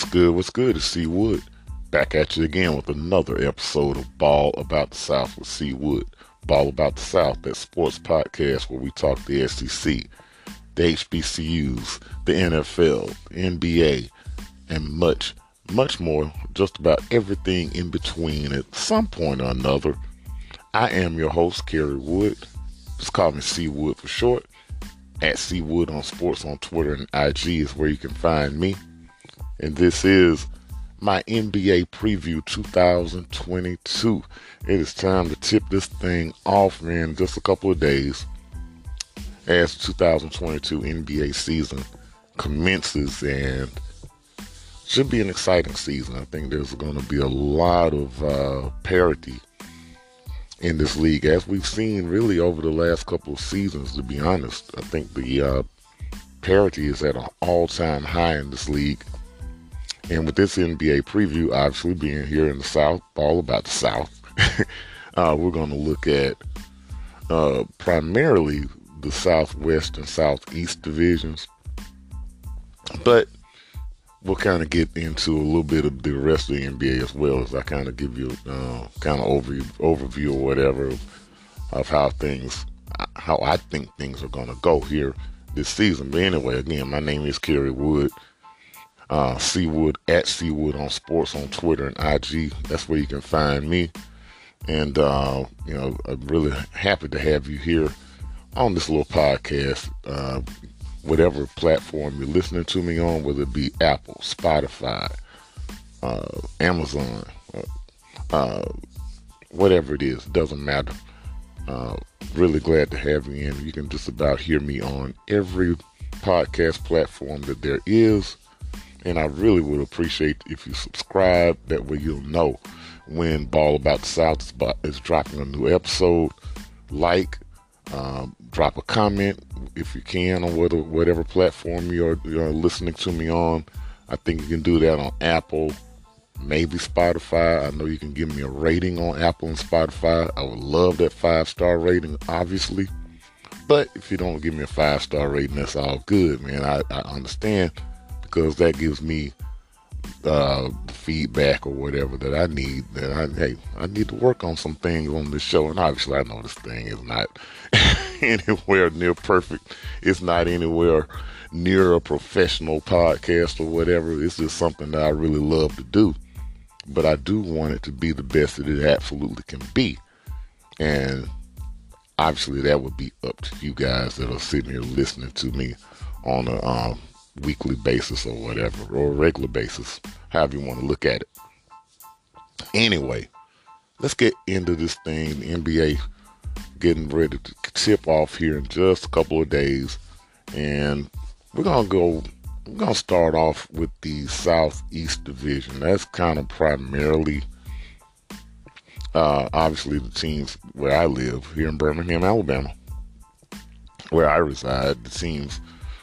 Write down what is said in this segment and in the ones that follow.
What's good? What's good? It's C Wood. Back at you again with another episode of Ball About the South with C Wood. Ball About the South, that sports podcast where we talk the SEC, the HBCUs, the NFL, NBA, and much, much more. Just about everything in between at some point or another. I am your host, Carey Wood. Just call me C Wood for short. At C Wood on sports on Twitter and IG is where you can find me and this is my NBA preview 2022. It is time to tip this thing off, man, just a couple of days as 2022 NBA season commences and should be an exciting season. I think there's going to be a lot of uh, parity in this league, as we've seen really over the last couple of seasons. To be honest, I think the uh, parity is at an all-time high in this league. And with this NBA preview, obviously being here in the South, all about the South, uh, we're going to look at uh, primarily the Southwest and Southeast divisions. But we'll kind of get into a little bit of the rest of the NBA as well as I kind of give you uh, kind of overview, overview or whatever of how things, how I think things are going to go here this season. But anyway, again, my name is Carey Wood uh, C Wood at C Wood on sports on Twitter and IG. That's where you can find me. And, uh, you know, I'm really happy to have you here on this little podcast. Uh, whatever platform you're listening to me on, whether it be Apple, Spotify, uh, Amazon, uh, whatever it is, doesn't matter. Uh, really glad to have you in. You can just about hear me on every podcast platform that there is. And I really would appreciate if you subscribe. That way you'll know when Ball About the South is, dropping a new episode. Like, um, drop a comment if you can on whatever, whatever platform you're, you're listening to me on. I think you can do that on Apple, maybe Spotify. I know you can give me a rating on Apple and Spotify. I would love that five star rating, obviously. But if you don't give me a five star rating, that's all good, man. I, I understand because that gives me uh, feedback or whatever that I need. That I hey, I need to work on some things on this show, and obviously I know this thing is not anywhere near perfect. It's not anywhere near a professional podcast or whatever. It's just something that I really love to do, but I do want it to be the best that it absolutely can be, and obviously that would be up to you guys that are sitting here listening to me on a um, weekly basis or whatever, or regular basis, however you want to look at it. Anyway, let's get into this thing. The NBA getting ready to tip off here in just a couple of days, and we're gonna go. We're gonna start off with the Southeast Division. That's kind of primarily, uh, obviously, the teams where I live here in Birmingham, Alabama, where I reside. The teams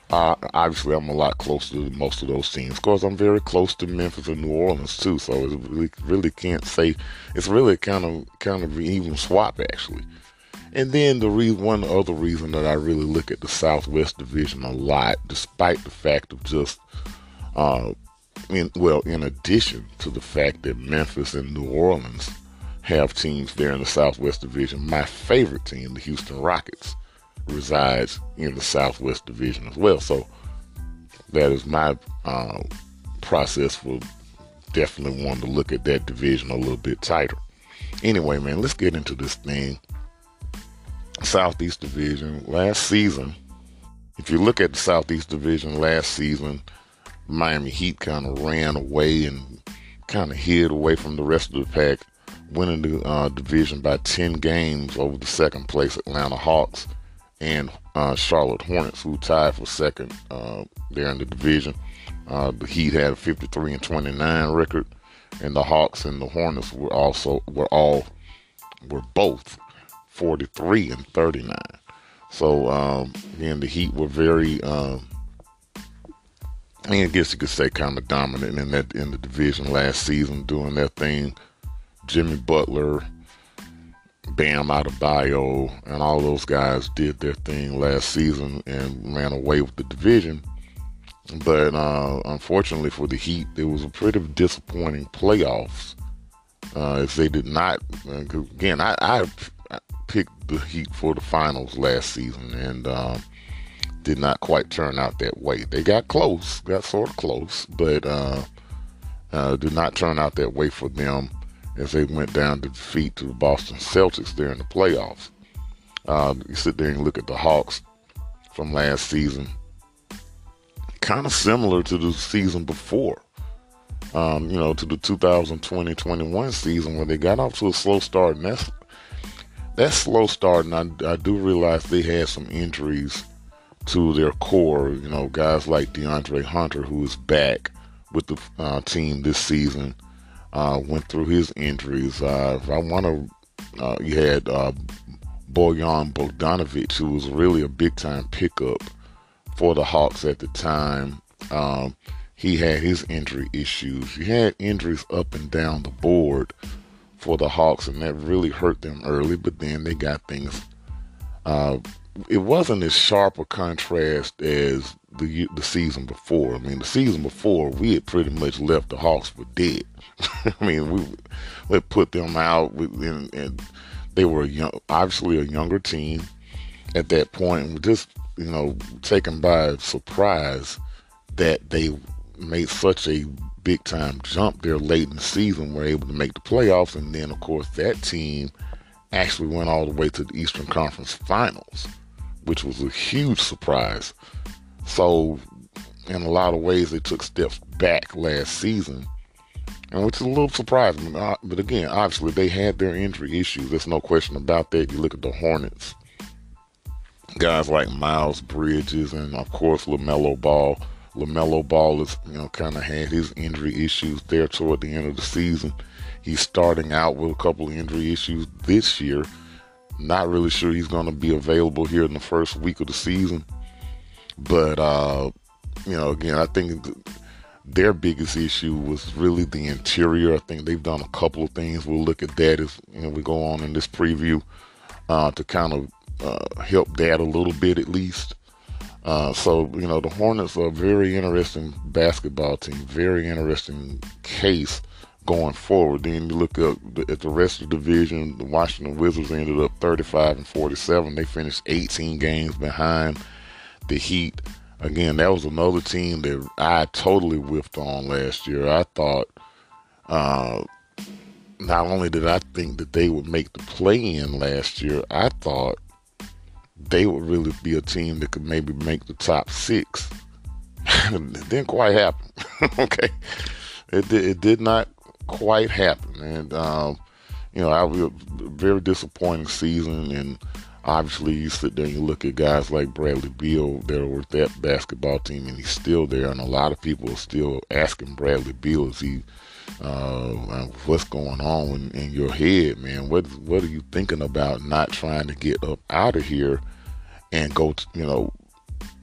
uh, obviously, I'm a lot closer to most of those teams. Of course, I'm very close to Memphis and New Orleans too, so it really, really can't say. It's really kind of kind of even swap actually. And then the reason, one other reason that I really look at the Southwest Division a lot, despite the fact of just, uh, in, well, in addition to the fact that Memphis and New Orleans have teams there in the Southwest Division, my favorite team, the Houston Rockets resides in the Southwest Division as well. So that is my uh, process for definitely wanting to look at that division a little bit tighter. Anyway, man, let's get into this thing. Southeast Division last season. If you look at the Southeast Division last season, Miami Heat kind of ran away and kind of hid away from the rest of the pack, winning the uh, division by 10 games over the second place Atlanta Hawks and uh, Charlotte Hornets, who tied for second uh, there in the division. Uh, the Heat had a 53 and 29 record, and the Hawks and the Hornets were also were all were both 43 and 39. So um, again, the Heat were very, um, I mean, I guess you could say, kind of dominant in that in the division last season, doing their thing. Jimmy Butler Bam Adebayo and all those guys did their thing last season and ran away with the division. But uh, unfortunately for the Heat, it was a pretty disappointing playoffs. Uh, as they did not, uh, again, I, I, picked the Heat for the finals last season and um, did not quite turn out that way. They got close, got sort of close, but uh, uh, did not turn out that way for them as they went down to defeat to the Boston Celtics there in the playoffs. Uh, you sit there and look at the Hawks from last season, kind of similar to the season before. Um, you know, to the 2020-21 season where they got off to a slow start, and that's that slow start. And I, I do realize they had some injuries to their core. You know, guys like DeAndre Hunter, who is back with the uh, team this season, uh, went through his injuries. Uh, I want to, uh, you had uh, Bojan Bogdanovic, who was really a big time pickup for the Hawks at the time. Um, he had his injury issues. He had injuries up and down the board for the Hawks, and that really hurt them early. But then they got things. Uh, it wasn't as sharp a contrast as the the season before. I mean, the season before we had pretty much left the Hawks for dead. I mean, we we put them out, and, and they were young, obviously a younger team at that point. And just you know taken by surprise that they made such a big time jump there late in the season, were able to make the playoffs, and then of course that team actually went all the way to the Eastern Conference Finals, which was a huge surprise. So, in a lot of ways, they took steps back last season, and which is a little surprising. But again, obviously, they had their injury issues. There's no question about that. You look at the Hornets, guys like Miles Bridges, and of course, LaMelo Ball. LaMelo Ball is, you know, kind of had his injury issues there toward the end of the season. He's starting out with a couple of injury issues this year. Not really sure he's going to be available here in the first week of the season. But, uh, you know, again, I think their biggest issue was really the interior. I think they've done a couple of things. We'll look at that as you know, we go on in this preview uh, to kind of uh, help that a little bit at least. Uh, so, you know, the Hornets are a very interesting basketball team, very interesting case going forward. Then you look the, at the rest of the division, the Washington Wizards ended up 35 and 47. They finished 18 games behind the Heat. Again, that was another team that I totally whiffed on last year. I thought, uh, not only did I think that they would make the play in last year, I thought they would really be a team that could maybe make the top six. it didn't quite happen. okay, it did, it did not quite happen, and um, you know I was a very disappointing season. And obviously, you sit there and you look at guys like Bradley Beal that were with that basketball team, and he's still there. And a lot of people are still asking Bradley Beal, is he? Uh, what's going on in, in, your head, man? What what are you thinking about not trying to get up out of here and go, to, you know,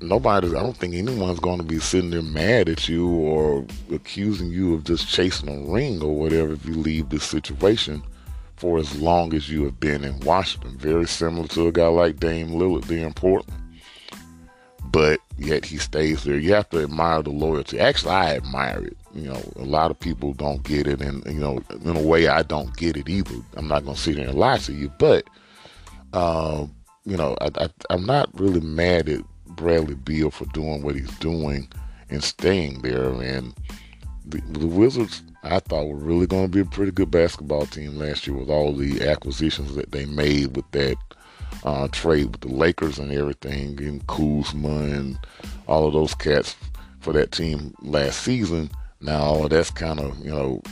nobody, I don't think anyone's going to be sitting there mad at you or accusing you of just chasing a ring or whatever if you leave this situation for as long as you have been in Washington. Very similar to a guy like Dame Lillard there in Portland. But yet he stays there. You have to admire the loyalty. Actually, I admire it. You know, a lot of people don't get it, and you know, in a way, I don't get it either. I'm not going to sit there and lie to you, but uh, you know, I, I, I'm not really mad at Bradley Beal for doing what he's doing and staying there. And the, the Wizards, I thought, we were really going to be a pretty good basketball team last year with all the acquisitions that they made with that uh, trade with the Lakers and everything, and Kuzma and all of those cats for that team last season. Now, that's kind of, you know,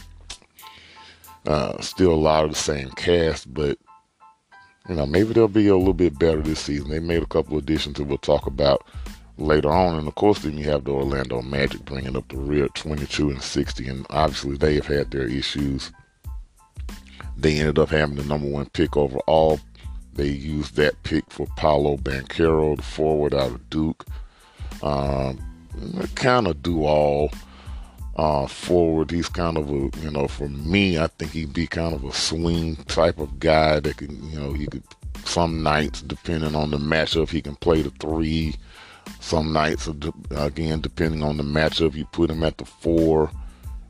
uh, still a lot of the same cast, but you know, maybe they'll be a little bit better this season. They made a couple additions that we'll talk about later on. And of course, then you have the Orlando Magic bringing up the rear 22 and 60. And obviously, they have had their issues. They ended up having the number one pick overall. They used that pick for Paolo Banchero, the forward out of Duke. Um, kind of do all uh, forward. He's kind of a, you know, for me, I think he'd be kind of a swing type of guy that can, you know, he could, some nights, depending on the matchup, he can play the three. Some nights, again, depending on the matchup, you put him at the four,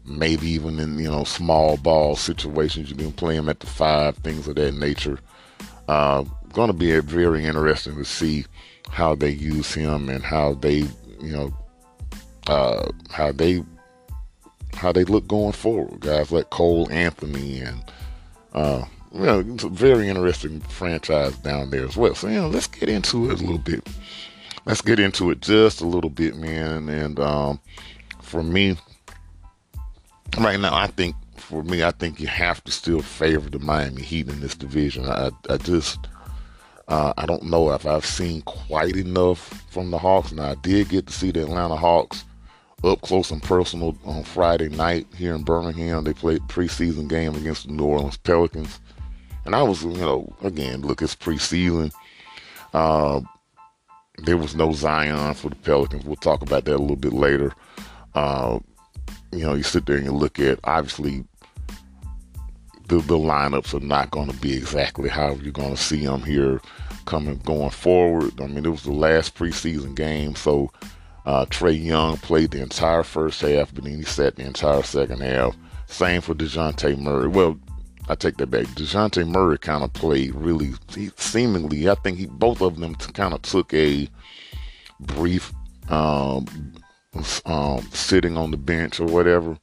maybe even in you know small ball situations, you can play him at the five, things of that nature. Uh, going to be very interesting to see how they use him and how they, you know, uh, how they how they look going forward. Guys like Cole Anthony and uh, you know, it's a very interesting franchise down there as well. So you know, let's get into it a little bit. Let's get into it just a little bit, man. And um, for me, right now, I think for me, I think you have to still favor the Miami Heat in this division. I, I just uh, I don't know if I've seen quite enough from the Hawks. Now I did get to see the Atlanta Hawks up close and personal on Friday night here in Birmingham. They played preseason game against the New Orleans Pelicans. And I was, you know, again, look, it's preseason. Uh, there was no Zion for the Pelicans. We'll talk about that a little bit later. Uh, you know, you sit there and you look at, obviously, the, the lineups are not going to be exactly how you're going to see them here coming going forward. I mean, it was the last preseason game, so uh, Trae Young played the entire first half, but then he sat the entire second half. Same for Dejounte Murray. Well, I take that back. Dejounte Murray kind of played really, he, seemingly, I think he both of them kind of took a brief um, um, sitting on the bench or whatever.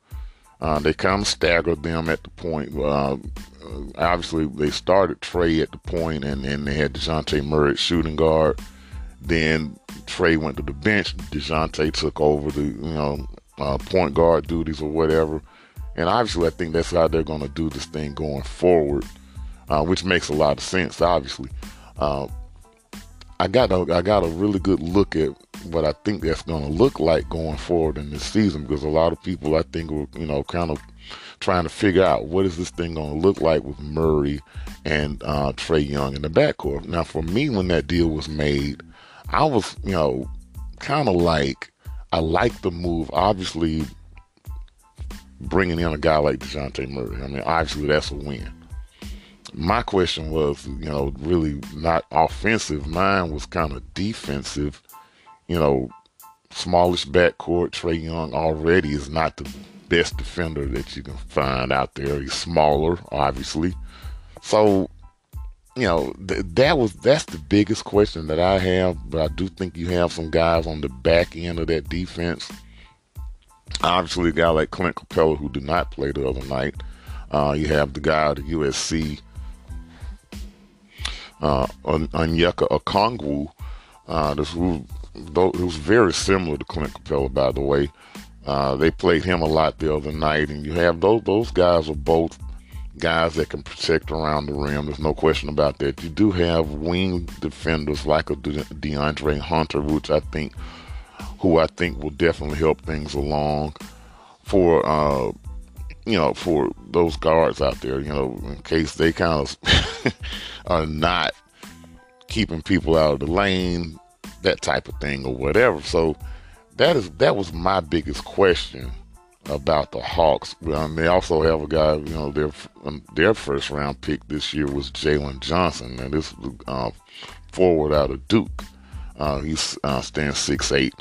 Uh, they kind of staggered them at the point. Uh, obviously, they started Trae at the point, and then they had Dejounte Murray shooting guard. Then Trae went to the bench. Dejounte took over the, you know, uh, point guard duties or whatever. And obviously, I think that's how they're going to do this thing going forward, uh, which makes a lot of sense, obviously. Uh, I got a, I got a really good look at what I think that's going to look like going forward in this season because a lot of people I think were you know kind of trying to figure out what is this thing going to look like with Murray and uh, Trae Young in the backcourt. Now, for me, when that deal was made, I was, you know, kind of like, I like the move. Obviously, bringing in a guy like Dejounte Murray. I mean, obviously, that's a win. My question was, you know, really not offensive. Mine was kind of defensive. You know, smallish backcourt. Trae Young already is not the best defender that you can find out there. He's smaller, obviously. So you know, th- that was that's the biggest question that I have. But I do think you have some guys on the back end of that defense. Obviously, a guy like Clint Capela who did not play the other night. Uh, you have the guy at USC, uh, Onyeka Okongwu. Uh, this who, was very similar to Clint Capela, by the way. Uh, they played him a lot the other night, and you have those those guys are both guys that can protect around the rim. There's no question about that. You do have wing defenders like a De- DeAndre Hunter, which I think, who I think will definitely help things along for, uh, you know, for those guards out there. You know, in case they kind of are not keeping people out of the lane, that type of thing, or whatever. So that is that was my biggest question about the Hawks. Um, they also have a guy, you know, their um, their first round pick this year was Jalen Johnson, and this uh, forward out of Duke. Uh, he's uh, stands six eight.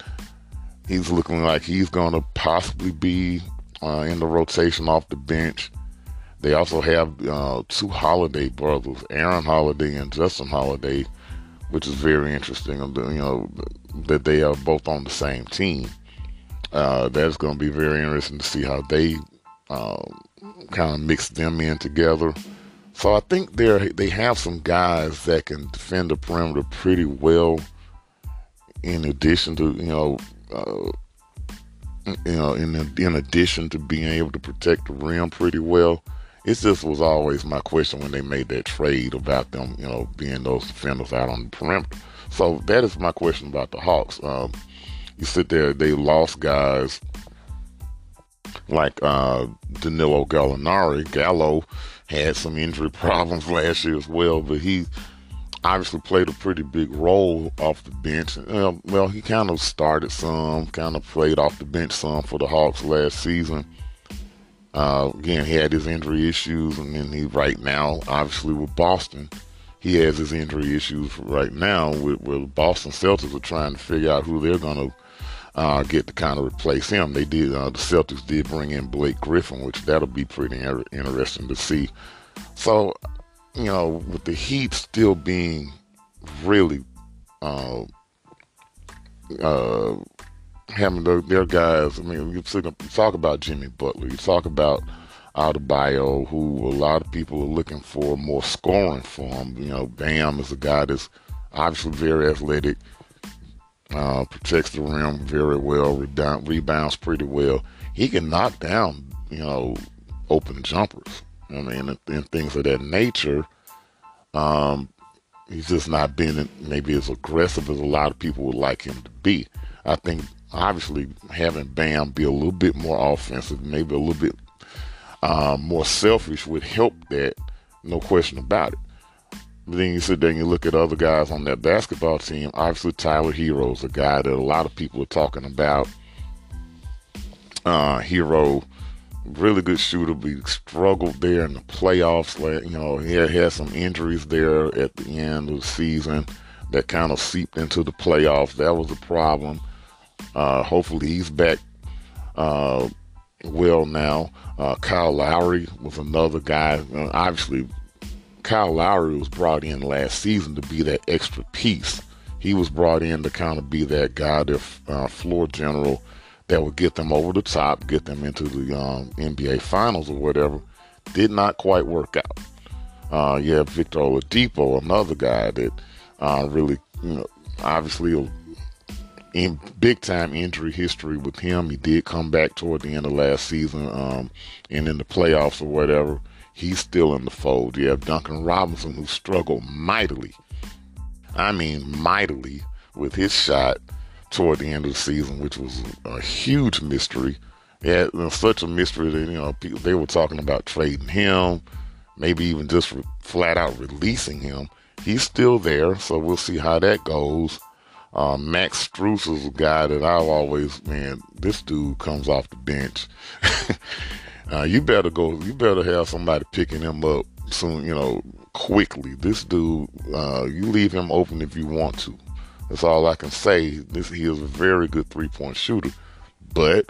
He's looking like he's going to possibly be uh, in the rotation off the bench. They also have uh, two Holiday brothers, Aaron Holiday and Justin Holiday, which is very interesting. You know that they are both on the same team. Uh, that's going to be very interesting to see how they uh, kind of mix them in together. So I think they they have some guys that can defend the perimeter pretty well. In addition to you know, uh, you know, in in addition to being able to protect the rim pretty well, it just was always my question when they made that trade about them, you know, being those defenders out on the perimeter. So that is my question about the Hawks. Um, you sit there, they lost guys like uh, Danilo Gallinari. Gallo had some injury problems last year as well, but he obviously played a pretty big role off the bench. Uh, well, he kind of started some, kind of played off the bench some for the Hawks last season. Uh, again, he had his injury issues, and then he right now, obviously with Boston, he has his injury issues right now with, Boston Celtics are trying to figure out who they're going to uh, get to kind of replace him. They did, uh, the Celtics did bring in Blake Griffin, which that'll be pretty inter- interesting to see. So, you know, with the Heat still being really uh, uh, having their, their guys, I mean, you talk about Jimmy Butler, you talk about Adebayo, who a lot of people are looking for more scoring from. You know, Bam is a guy that's obviously very athletic, uh, protects the rim very well, rebound, rebounds pretty well. He can knock down, you know, open jumpers. I mean, and, and things of that nature. Um, he's just not being maybe as aggressive as a lot of people would like him to be. I think obviously having Bam be a little bit more offensive, maybe a little bit uh, more selfish would help that, no question about it. But then you sit there and you look at other guys on that basketball team. Obviously, Tyler Herro is a guy that a lot of people are talking about. Uh, Herro, really good shooter, but he struggled there in the playoffs. Like you know, he had, some injuries there at the end of the season that kind of seeped into the playoffs. That was a problem. Uh, hopefully, he's back uh, well now. Uh, Kyle Lowry was another guy. Uh, obviously, Kyle Lowry was brought in last season to be that extra piece. He was brought in to kind of be that guy, their uh, floor general that would get them over the top, get them into the um, NBA Finals or whatever. Did not quite work out. Uh, yeah, Victor Oladipo, another guy that uh, really, you know, obviously in big time injury history with him. He did come back toward the end of last season, um, and in the playoffs or whatever. He's still in the fold. You have Duncan Robinson, who struggled mightily. I mean, mightily with his shot toward the end of the season, which was a huge mystery. Yeah, such a mystery that you know people, they were talking about trading him, maybe even just re- flat out releasing him. He's still there, so we'll see how that goes. Uh, Max Strus is a guy that I've always, man, this dude comes off the bench. uh, you better go, you better have somebody picking him up soon, you know, quickly. This dude, uh, you leave him open if you want to. That's all I can say. This he is a very good three point shooter, but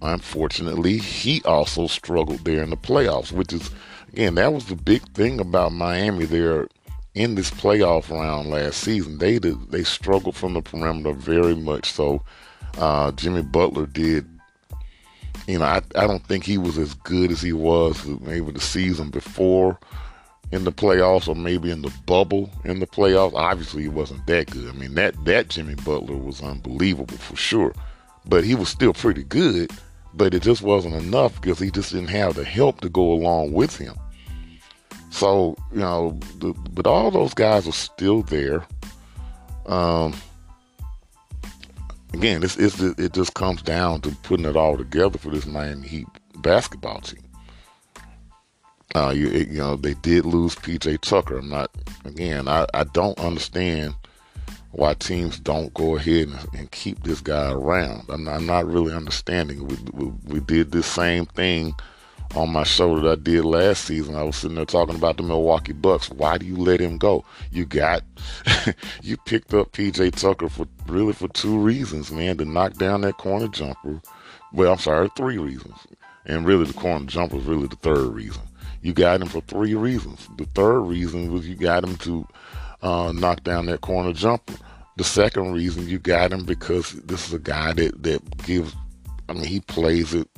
unfortunately, he also struggled there in the playoffs, which is again that was the big thing about Miami there in this playoff round last season, they did, they struggled from the perimeter very much. So uh, Jimmy Butler did. You know, I, I don't think he was as good as he was maybe the season before in the playoffs or maybe in the bubble in the playoffs. Obviously, he wasn't that good. I mean, that that Jimmy Butler was unbelievable for sure, but he was still pretty good. But it just wasn't enough because he just didn't have the help to go along with him. So, you know, the, but all those guys are still there. Um, again, it's, it's, it just comes down to putting it all together for this Miami Heat basketball team. Uh, you, you know, they did lose PJ Tucker. I'm not, again, I, I don't understand why teams don't go ahead and, and keep this guy around. I'm not, I'm not really understanding. We, we, we did this same thing on my show that I did last season. I was sitting there talking about the Milwaukee Bucks. Why do you let him go? You got, you picked up PJ Tucker for really for two reasons, man, to knock down that corner jumper. Well, I'm sorry, three reasons. And really, the corner jumper is really the third reason. You got him for three reasons. The third reason was you got him to uh, knock down that corner jumper. The second reason you got him because this is a guy that, that gives, I mean, he plays it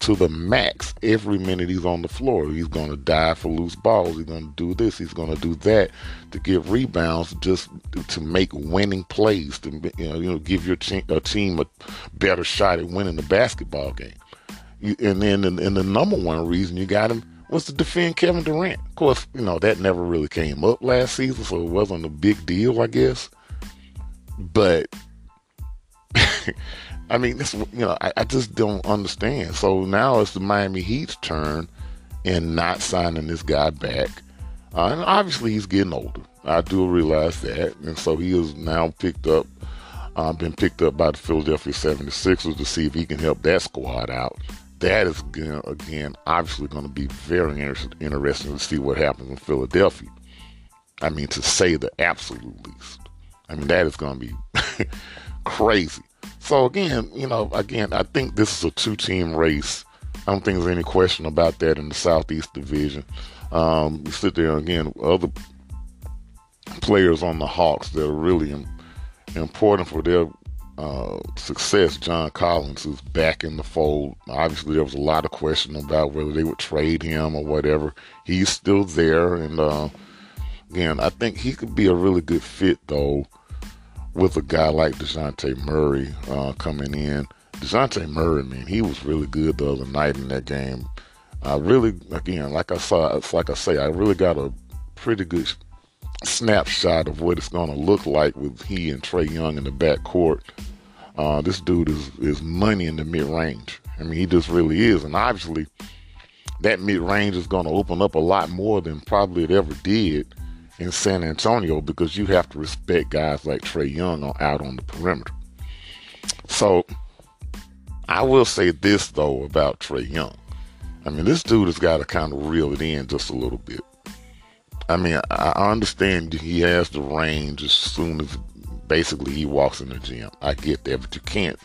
to the max every minute he's on the floor. He's going to dive for loose balls. He's going to do this. He's going to do that to get rebounds, just to make winning plays, to you know, you know give your a team a better shot at winning the basketball game. You, and then, and, and the number one reason you got him was to defend Kevin Durant. Of course, you know that never really came up last season, so it wasn't a big deal, I guess. But I mean, this, you know, I, I, just don't understand. So now it's the Miami Heat's turn in not signing this guy back. Uh, and obviously, he's getting older. I do realize that. And so he is now picked up, uh, been picked up by the Philadelphia 76ers to see if he can help that squad out. That is, again, obviously going to be very inter- interesting to see what happens in Philadelphia. I mean, to say the absolute least. I mean, that is going to be crazy. So again, you know, again, I think this is a two-team race. I don't think there's any question about that in the Southeast Division. Um, you sit there again, other players on the Hawks that are really important for their uh, success. John Collins is back in the fold. Obviously, there was a lot of question about whether they would trade him or whatever. He's still there, and uh, again, I think he could be a really good fit though with a guy like Dejounte Murray uh, coming in. Dejounte Murray, man, he was really good the other night in that game. I really, again, like I saw, like I say, I really got a pretty good snapshot of what it's going to look like with he and Trae Young in the back court. Uh, this dude is, is money in the mid range. I mean, he just really is. And obviously, that mid range is going to open up a lot more than probably it ever did in San Antonio because you have to respect guys like Trae Young out on the perimeter. So, I will say this, though, about Trae Young. I mean, this dude has got to kind of reel it in just a little bit. I mean, I understand he has the range as soon as basically he walks in the gym. I get that, but you can't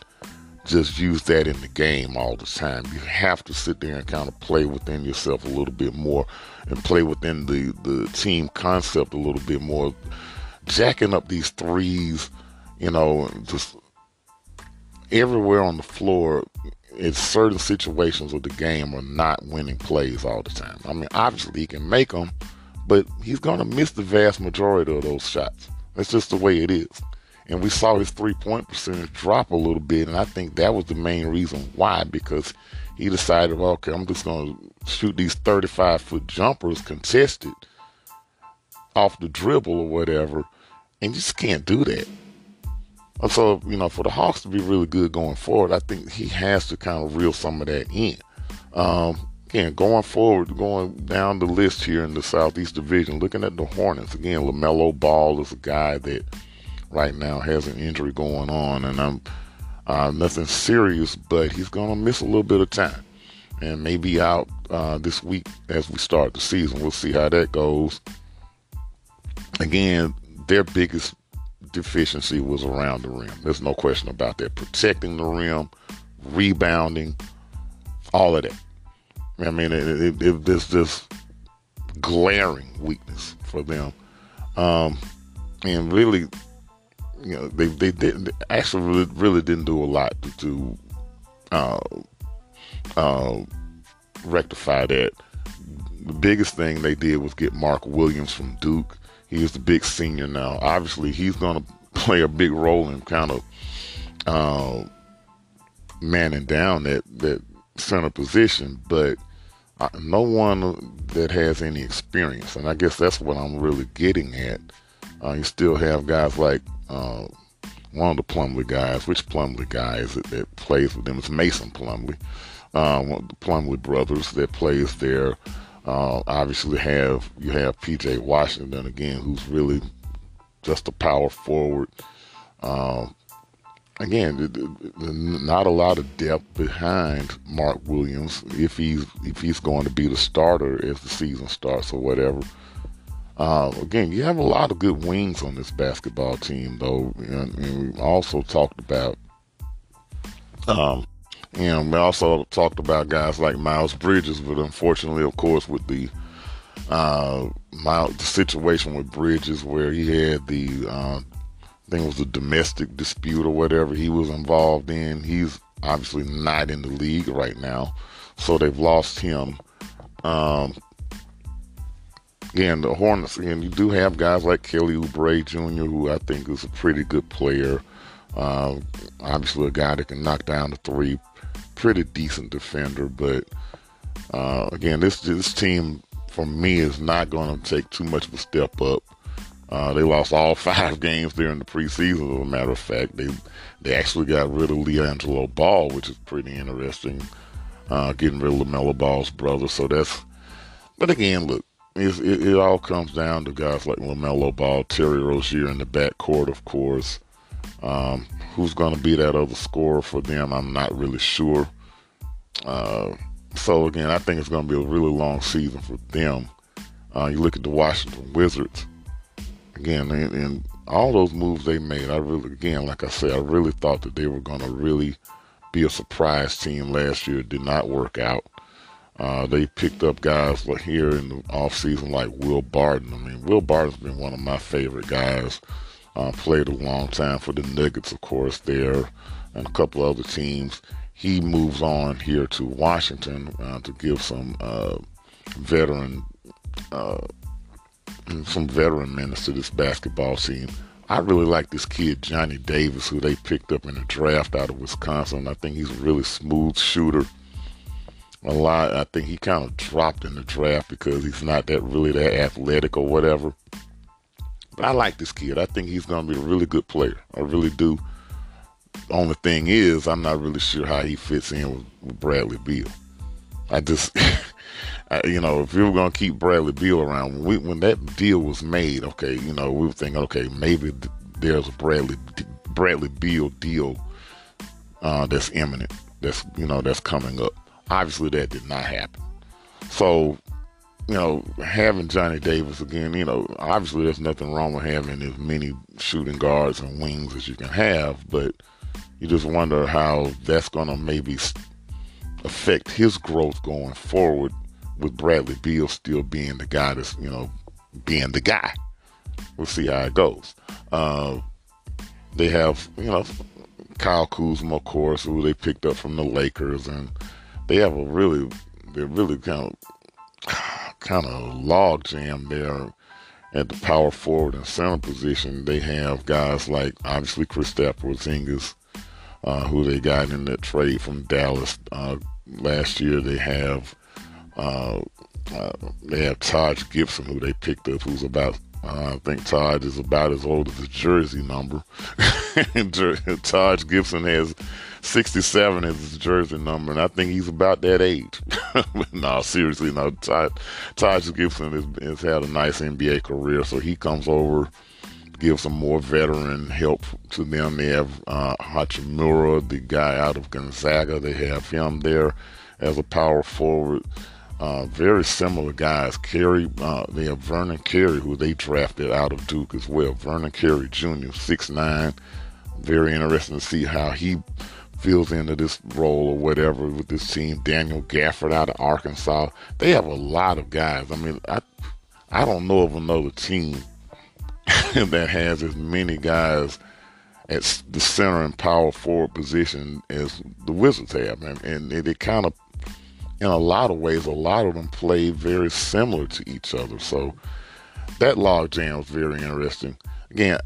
just use that in the game all the time. You have to sit there and kind of play within yourself a little bit more and play within the, the team concept a little bit more. Jacking up these threes, you know, just everywhere on the floor in certain situations of the game are not winning plays all the time. I mean, obviously he can make them, but he's going to miss the vast majority of those shots. That's just the way it is. And we saw his three point percentage drop a little bit, and I think that was the main reason why, because he decided, well, okay, I'm just going to shoot these 35 foot jumpers contested off the dribble or whatever, and you just can't do that. So, you know, for the Hawks to be really good going forward, I think he has to kind of reel some of that in. Um, again, going forward, going down the list here in the Southeast Division, looking at the Hornets, again, LaMelo Ball is a guy that right now has an injury going on, and I'm uh, nothing serious, but he's going to miss a little bit of time and maybe out uh, this week as we start the season. We'll see how that goes. Again, their biggest deficiency was around the rim. There's no question about that. Protecting the rim, rebounding, all of that. I mean, it, it, it, there's this glaring weakness for them. Um, and really, you know, they, they didn't actually really, really didn't do a lot to, to uh, uh, rectify that. The biggest thing they did was get Mark Williams from Duke. He is the big senior now. Obviously, he's going to play a big role in kind of uh, manning down that that center position, but uh, no one that has any experience, and I guess that's what I'm really getting at. Uh, you still have guys like uh, one of the Plumlee guys. Which Plumlee guy is it that plays with them? It's Mason Plumlee, uh, one of the Plumlee brothers that plays there. Uh, obviously, have you have P.J. Washington again, who's really just a power forward. Um, again, not a lot of depth behind Mark Williams if he's if he's going to be the starter as the season starts or whatever. Uh, again, you have a lot of good wings on this basketball team, though, and, and we also talked about, um, and we also talked about guys like Miles Bridges, but unfortunately, of course, with the uh, the situation with Bridges where he had the, uh, think it was a domestic dispute or whatever he was involved in. He's obviously not in the league right now, so they've lost him. Um, again, the Hornets, again, you do have guys like Kelly Oubre Jr., who I think is a pretty good player. Uh, obviously, a guy that can knock down the three, pretty decent defender. But uh, again, this this team for me is not going to take too much of a step up. Uh, they lost all five games during the preseason. As a matter of fact, they they actually got rid of LiAngelo Ball, which is pretty interesting. Uh, getting rid of LaMelo Ball's brother. So that's. But again, look, it, it, all comes down to guys like LaMelo Ball, Terry Rozier in the backcourt, of course. Um, who's going to be that other scorer for them? I'm not really sure. Uh, so again, I think it's going to be a really long season for them. Uh, you look at the Washington Wizards. Again, and, and all those moves they made, I really, again, like I said, I really thought that they were going to really be a surprise team last year. It did not work out. Uh, they picked up guys like here in the offseason like Will Barton. I mean, Will Barton's been one of my favorite guys. Uh, played a long time for the Nuggets, of course, there, and a couple other teams. He moves on here to Washington uh, to give some uh, veteran uh, Mm, some veteran minutes to this basketball team. I really like this kid, Johnny Davis, who they picked up in the draft out of Wisconsin. I think he's a really smooth shooter. A lot, I think he kind of dropped in the draft because he's not that really that athletic or whatever. But I like this kid. I think he's going to be a really good player. I really do. Only thing is, I'm not really sure how he fits in with, with Bradley Beal. I just, you know, if you were to keep Bradley Beal around, when, we, when that deal was made, okay, you know, we were thinking, okay, maybe there's a Bradley Bradley Beal deal uh, that's imminent. That's you know that's coming up. Obviously, that did not happen. So, you know, having Johnny Davis again, you know, obviously there's nothing wrong with having as many shooting guards and wings as you can have, but you just wonder how that's to maybe affect his growth going forward with Bradley Beal still being the guy that's, you know, being the guy. We'll see how it goes. Uh, they have, you know, Kyle Kuzma, of course, who they picked up from the Lakers, and they have a really, they're really kind of, kind of log jam there at the power forward and center position. They have guys like obviously Kristaps Porzingis, uh, who they got in that trade from Dallas uh, last year. They have uh, uh, they have Taj Gibson, who they picked up, who's about, uh, I think Taj is about as old as his jersey number. Taj Gibson has 67 as his jersey number, and I think he's about that age. no, seriously, no. Taj, Taj Gibson has, has had a nice NBA career, so he comes over give some more veteran help to them. They have uh, Hachimura, the guy out of Gonzaga. They have him there as a power forward. Uh, very similar guys. Carey, uh, they have Vernon Carey, who they drafted out of Duke as well. Vernon Carey Jr., six nine. Very interesting to see how he fills into this role or whatever with this team. Daniel Gafford out of Arkansas. They have a lot of guys. I mean, I I don't know of another team that has as many guys at the center and power forward position as the Wizards have, and, and it, it kind of in a lot of ways, a lot of them play very similar to each other. So that log jam was very interesting. Again,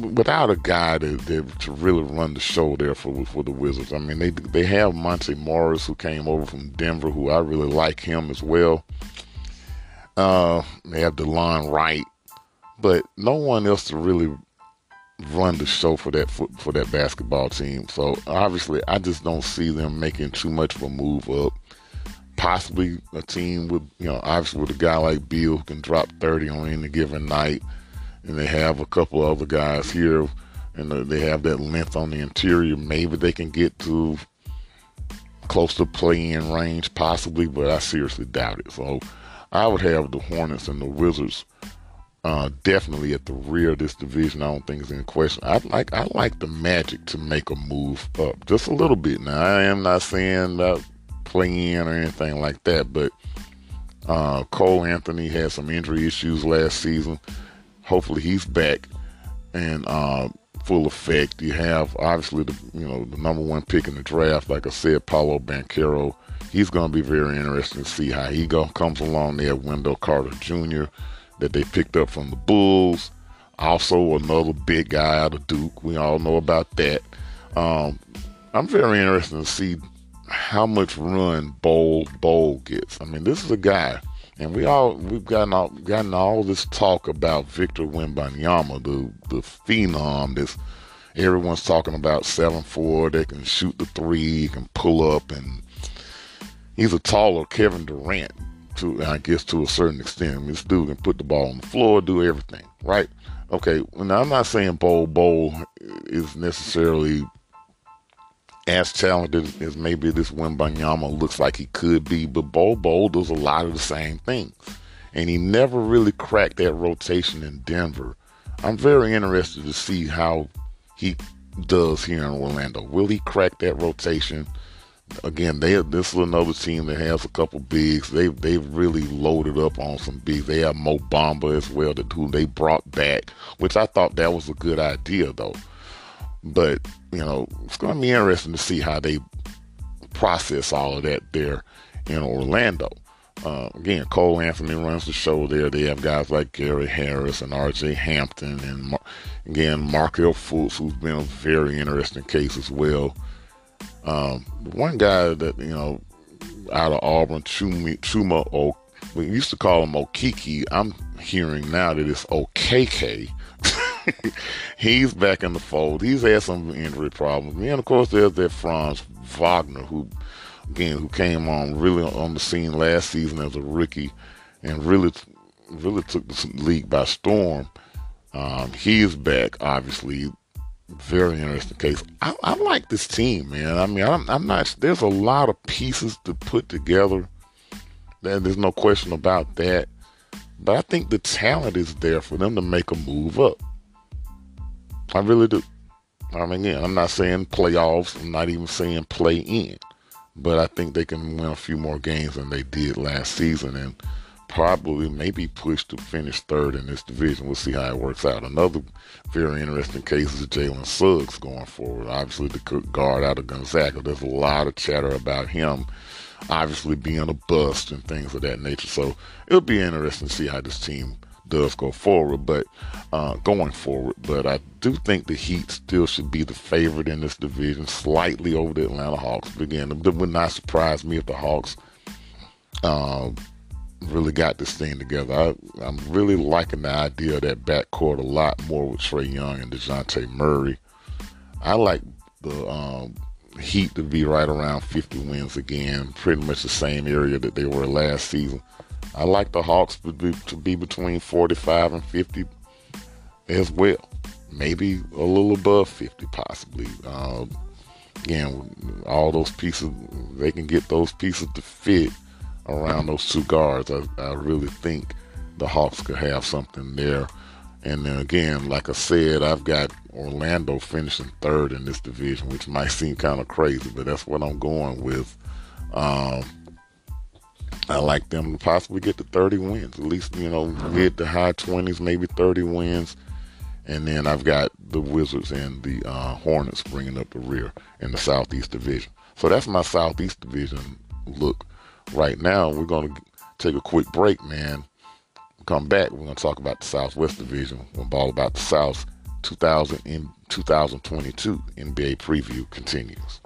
without a guy to, to really run the show there for for the Wizards. I mean, they they have Monte Morris who came over from Denver, who I really like him as well. Uh, they have Delon Wright, but no one else to really run the show for that for, for that basketball team. So obviously, I just don't see them making too much of a move up. Possibly a team with you know obviously with a guy like Beal who can drop 30 on any given night, and they have a couple other guys here, and they have that length on the interior. Maybe they can get to close to play-in range, possibly, but I seriously doubt it. So I would have the Hornets and the Wizards uh, definitely at the rear of this division. I don't think it's in question. I like I like the Magic to make a move up just a little bit. Now I am not saying about playing or anything like that, but uh, Cole Anthony had some injury issues last season. Hopefully he's back and uh, full effect. You have obviously the you know the number one pick in the draft, like I said, Paolo Banchero. He's going to be very interesting to see how he go comes along there. Wendell Carter Jr that they picked up from the Bulls. Also, another big guy out of Duke. We all know about that. Um, I'm very interested to see how much run Bol Bol gets. I mean, this is a guy, and we all we've gotten all gotten all this talk about Victor Wembanyama, the the phenom that's everyone's talking about seven four that can shoot the three, can pull up, and he's a taller Kevin Durant to I guess to a certain extent. I mean, this dude can put the ball on the floor, do everything, right? Okay, now I'm not saying Bol Bol is necessarily as talented as maybe this Wembanyama looks like he could be, but Bol Bol does a lot of the same things. and he never really cracked that rotation in Denver. I'm very interested to see how he does here in Orlando. Will he crack that rotation? Again, they this is another team that has a couple bigs. They they've really loaded up on some bigs. They have Mo Bamba as well, that who they brought back, which I thought that was a good idea though. But you know, it's going to be interesting to see how they process all of that there in Orlando. Uh, again, Cole Anthony runs the show there. They have guys like Gary Harris and R.J. Hampton, and again Markelle Fultz, who's been a very interesting case as well. Um, one guy that you know out of Auburn, Chuma, Chuma o, we used to call him Okiki. I'm hearing now that it's OKK. He's back in the fold. He's had some injury problems. And of course, there's that Franz Wagner, who again, who came on really on the scene last season as a rookie and really, really took the league by storm. Um, he is back, obviously. Very interesting case. I, I like this team, man. I mean, I'm, I'm, not. There's a lot of pieces to put together. There's no question about that. But I think the talent is there for them to make a move up. I really do. I mean, I'm not saying playoffs. I'm not even saying play in but I think they can win a few more games than they did last season and probably maybe push to finish third in this division. We'll see how it works out. Another very interesting case is Jalen Suggs going forward. Obviously, the guard out of Gonzaga. There's a lot of chatter about him obviously being a bust and things of that nature. So it'll be interesting to see how this team does go forward, but uh, going forward. But I do think the Heat still should be the favorite in this division, slightly over the Atlanta Hawks. But again, it would not surprise me if the Hawks uh, really got this thing together. I, am really liking the idea of that backcourt a lot more with Trae Young and Dejounte Murray. I like the um, Heat to be right around 50 wins again, pretty much the same area that they were last season. I like the Hawks to be, to be between 45 and 50 as well. Maybe a little above 50, possibly. Uh, again, all those pieces, they can get those pieces to fit around those two guards. I, I really think the Hawks could have something there. And then again, like I said, I've got Orlando finishing third in this division, which might seem kind of crazy, but that's what I'm going with. Um, I like them to possibly get to 30 wins, at least, you know, mid to high 20s, maybe 30 wins. And then I've got the Wizards and the uh, Hornets bringing up the rear in the Southeast Division. So that's my Southeast Division look right now. We're going to take a quick break, man. Come back. We're going to talk about the Southwest Division. We're going to ball about the South 2000 in 2022 NBA preview continues.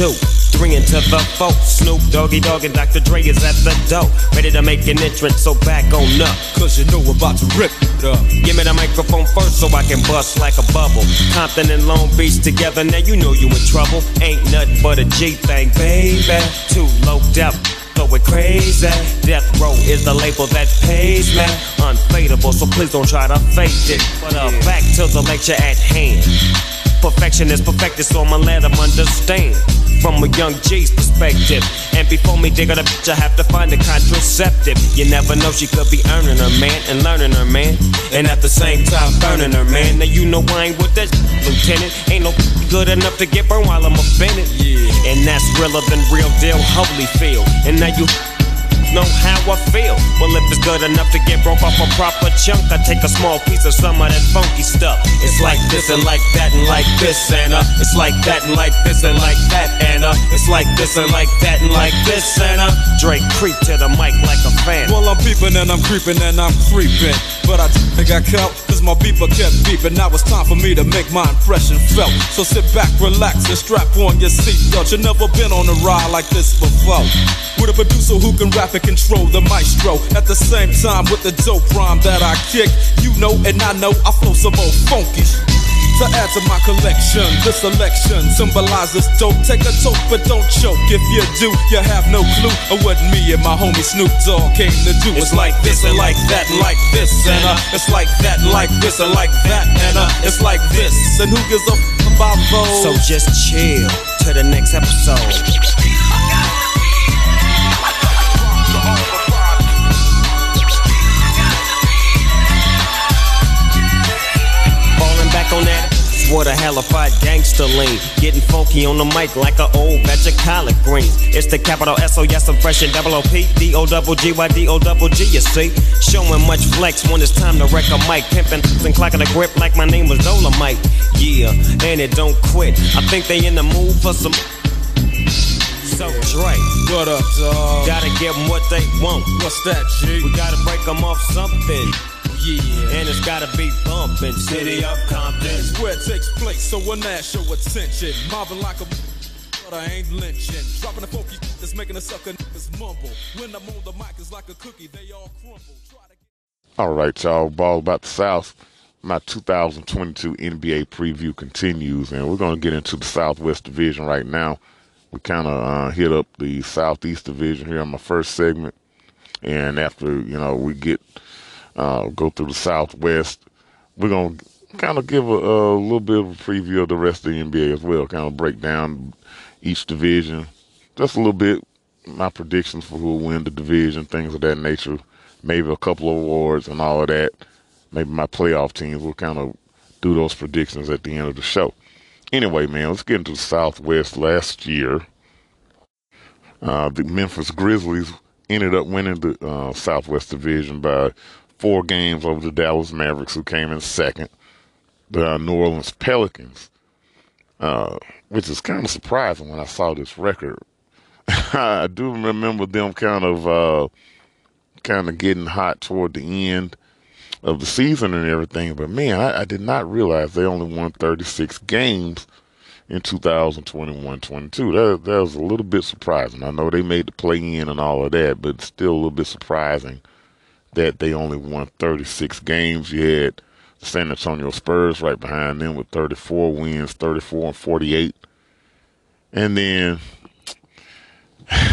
two, three to the four. Snoop Doggy Dogg and Dr. Dre is at the door. Ready to make an entrance, so back on up. Cause you know we're about to rip it up. Give me the microphone first so I can bust like a bubble. Compton and Long Beach together, now you know you in trouble. Ain't nothing but a G thing, baby. Too low depth going crazy. Death Row is the label that pays me. Unfadable, so please don't try to fake it. But uh, back to the lecture at hand. Perfection is perfected, so I'ma let them understand from a young G's perspective. And before me dig on a bitch, I have to find a contraceptive. You never know, she could be earning her man and learning her man. And at the same time, burning her man. Now you know I ain't with that lieutenant. Ain't no good enough to get burned while I'm offended. Yeah. And that's realer than real deal, Holyfield. And now you know how I feel. Well, if it's good enough to get broke off a proper chunk, I take a small piece of some of that funky stuff. It's like this and like that and like this and uh, it's like that and like this and like that and uh, it's like this and like that and like this and uh, Dre creep to the mic like a fan. Well, I'm peeping and I'm creeping and I'm creeping, but I think I count cause my beeper kept beeping. Now it's time for me to make my impression felt. So sit back, relax, and strap on your seatbelt. You've never been on a ride like this before. With a producer who can rap and control the maestro. At the same time, with the dope rhyme that I kick, you know and I know I flow some old funky. to add to my collection. This selection symbolizes dope. Take a toke, but don't choke. If you do, you have no clue of what me and my homie Snoop Dogg came to do. It's like this and like that like this and uh, it's like that like this and like that and uh, it's like this. And who gives a f- about those? So just chill to the next episode. Back on that. What a hellified gangster lean. Getting funky on the mic like an old batch of collard greens. It's the capital S O yes, I'm fresh and double O P D O double G Y D O double G. You see, showing much flex when it's time to wreck a mic. Pimping and clacking a grip like my name was Dolomite. Yeah, and it don't quit. I think they in the mood for some. So Dre, What up, dog? gotta give 'em what they want. What's that, G? We gotta break 'em off something, Yeah. and it's gotta be bumping. City of Compton. It's where it takes place, so when that show attention. Mobbing like a but I ain't lynching. Dropping the funky that's making the sucker niggas mumble. When I'm on the mic, it's like a cookie, they all crumble. Try to get All right, y'all. Ball about the South. My 2022 NBA preview continues, and we're going to get into the Southwest Division right now. We kind of uh, hit up the Southeast Division here on my first segment, and after you know we get uh, go through the Southwest, we're going to kind of give a, a little bit of a preview of the rest of the NBA as well. Kind of break down each division just a little bit. My predictions for who will win the division, things of that nature. Maybe a couple of awards and all of that. Maybe my playoff teams. We'll kind of do those predictions at the end of the show. Anyway, man, let's get into the Southwest. Last year, uh, the Memphis Grizzlies ended up winning the uh, Southwest Division by four games over the Dallas Mavericks, who came in second. The uh, New Orleans Pelicans, uh, which is kind of surprising when I saw this record. I do remember them kind of uh, kind of getting hot toward the end of the season and everything, but man, I, I did not realize they only won 36 games in 2021-22. That that was a little bit surprising. I know they made the play in and all of that, but still a little bit surprising that they only won 36 games. You had the San Antonio Spurs right behind them with 34 wins, 34 and 48. And then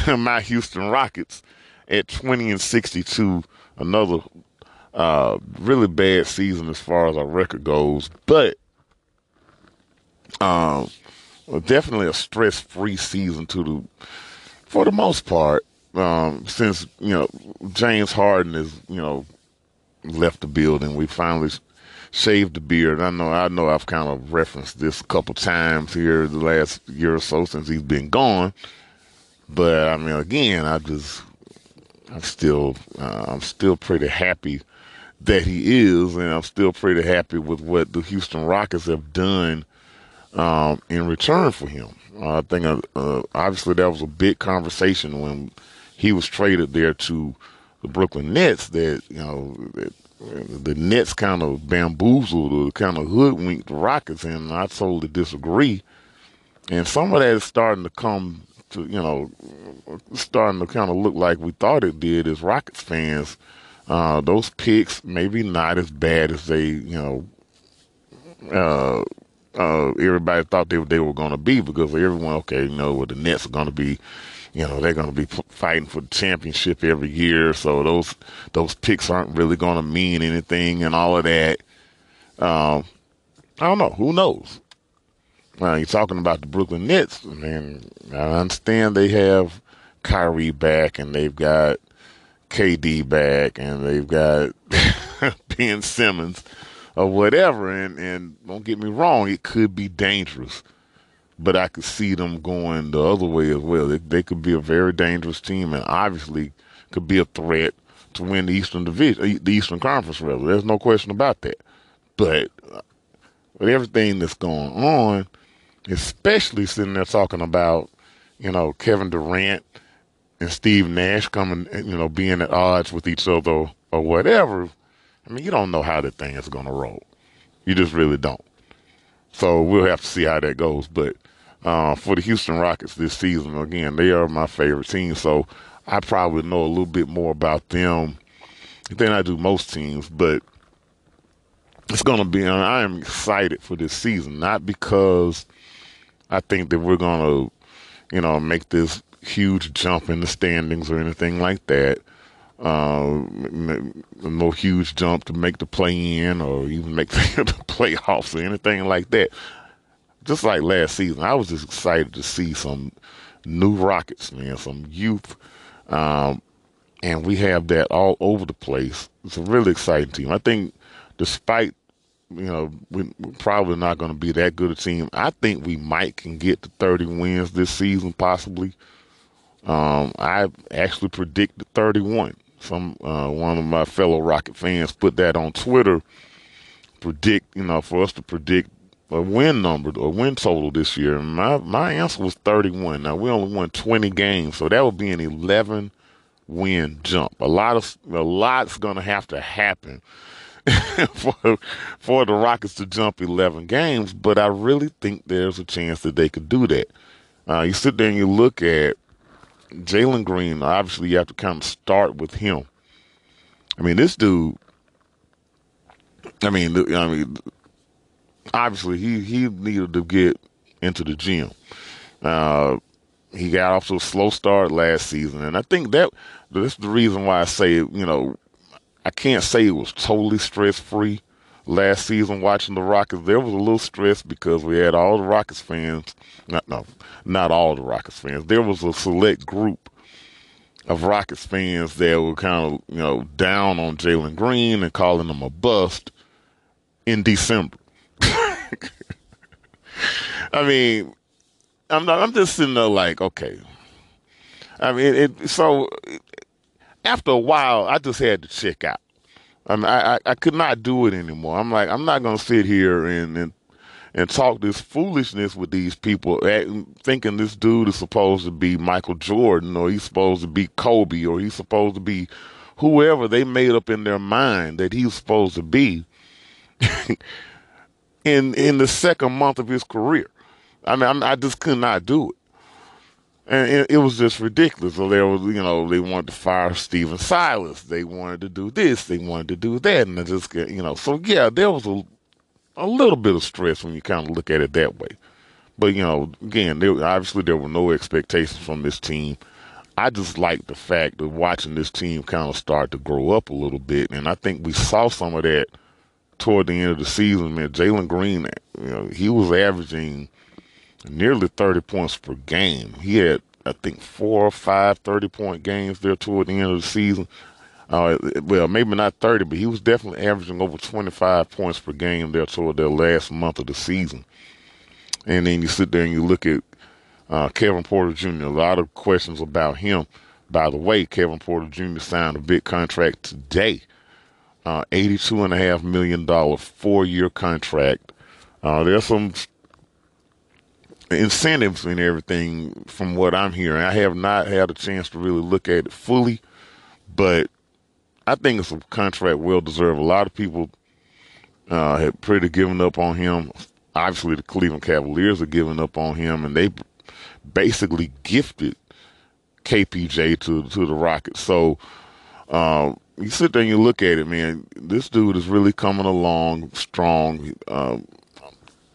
my Houston Rockets at 20 and 62, another uh, really bad season as far as our record goes, but um, definitely a stress-free season to the for the most part. Um, since you know James Harden is you know left the building, we finally shaved the beard. I know I know I've kind of referenced this a couple times here the last year or so since he's been gone. But I mean, again, I just I'm still uh, I'm still pretty happy that he is, and I'm still pretty happy with what the Houston Rockets have done um, in return for him. Uh, I think uh, uh, obviously that was a big conversation when he was traded there to the Brooklyn Nets. That you know that the Nets kind of bamboozled or kind of hoodwinked the Rockets, and I totally disagree. And some of that is starting to come to you know starting to kind of look like we thought it did as Rockets fans. Uh, those picks maybe not as bad as they you know uh, uh, everybody thought they, they were going to be because everyone, okay, you know, well, the Nets are going to be, you know, they're going to be fighting for the championship every year. So those those picks aren't really going to mean anything and all of that. Um, I don't know. Who knows? Uh, you're talking about the Brooklyn Nets. I mean, I understand they have Kyrie back and they've got KD back and they've got Ben Simmons or whatever. And, and don't get me wrong, it could be dangerous. But I could see them going the other way as well. They, they could be a very dangerous team and obviously could be a threat to win the Eastern Division, the Eastern Conference, rather. There's no question about that. But uh, with everything that's going on, especially sitting there talking about, you know, Kevin Durant and Steve Nash coming, you know, being at odds with each other or whatever. I mean, you don't know how the thing is going to roll. You just really don't. So we'll have to see how that goes. But uh, for the Houston Rockets this season, again, they are my favorite team. So I probably know a little bit more about them than I do most teams. But it's going to be. I am excited for this season, not because I think that we're going to, you know, make this huge jump in the standings or anything like that. Uh, no huge jump to make the play in or even make the, the playoffs or anything like that. Just like last season, I was just excited to see some new Rockets, man, some youth. Um, and we have that all over the place. It's a really exciting team. I think, despite you know, we're probably not going to be that good a team. I think we might can get to 30 wins this season, possibly. Um, I actually predicted 31. Some uh, one of my fellow Rocket fans put that on Twitter. Predict, you know, for us to predict a win number, a win total this year. My my answer was 31. Now we only won 20 games, so that would be an 11 win jump. A lot of a lot's to have to happen for for the Rockets to jump 11 games, but I really think there's a chance that they could do that. Uh, you sit there and you look at Jalen Green. Obviously, you have to kind of start with him. I mean, this dude. I mean, I mean, obviously he he needed to get into the gym. Uh, he got off to a slow start last season, and I think that this is the reason why I say you know I can't say it was totally stress free last season watching the Rockets. There was a little stress because we had all the Rockets fans. Not no, not all the Rockets fans. There was a select group of Rockets fans that were kind of you know down on Jalen Green and calling him a bust in December. I mean, I'm not, I'm just sitting there like, okay. I mean, it, so after a while, I just had to check out. I, mean, I, I could not do it anymore. I'm like, I'm not to sit here and, and and talk this foolishness with these people, thinking this dude is supposed to be Michael Jordan or he's supposed to be Kobe or he's supposed to be whoever they made up in their mind that he's supposed to be in in the second month of his career. I mean, I, just could not do it and it, it, was just ridiculous. So there was, you know, they wanted to fire Stephen Silas. They wanted to do this. They wanted to do that, and I just, you know, so yeah, there was a a little bit of stress when you kind of look at it that way. But you know, again, there, obviously there were no expectations from this team. I just like the fact of watching this team kind of start to grow up a little bit, and I think we saw some of that toward the end of the season. Man, Jalen Green, you know, he was averaging nearly 30 points per game. He had, I think, four or five 30 point games there toward the end of the season. Uh, well, maybe not 30, but he was definitely averaging over 25 points per game there toward the last month of the season. And then you sit there and you look at uh, Kevin Porter Jr., a lot of questions about him. By the way, Kevin Porter Jr. signed a big contract today. Uh, $82.5 million four year contract. Uh, there's some incentives and everything from what I'm hearing. I have not had a chance to really look at it fully, but I think it's a contract well deserved. A lot of people uh, had pretty given up on him. Obviously, the Cleveland Cavaliers are giving up on him, and they basically gifted KPJ to to the Rockets. So uh, you sit there and you look at it, man. This dude is really coming along strong. Uh,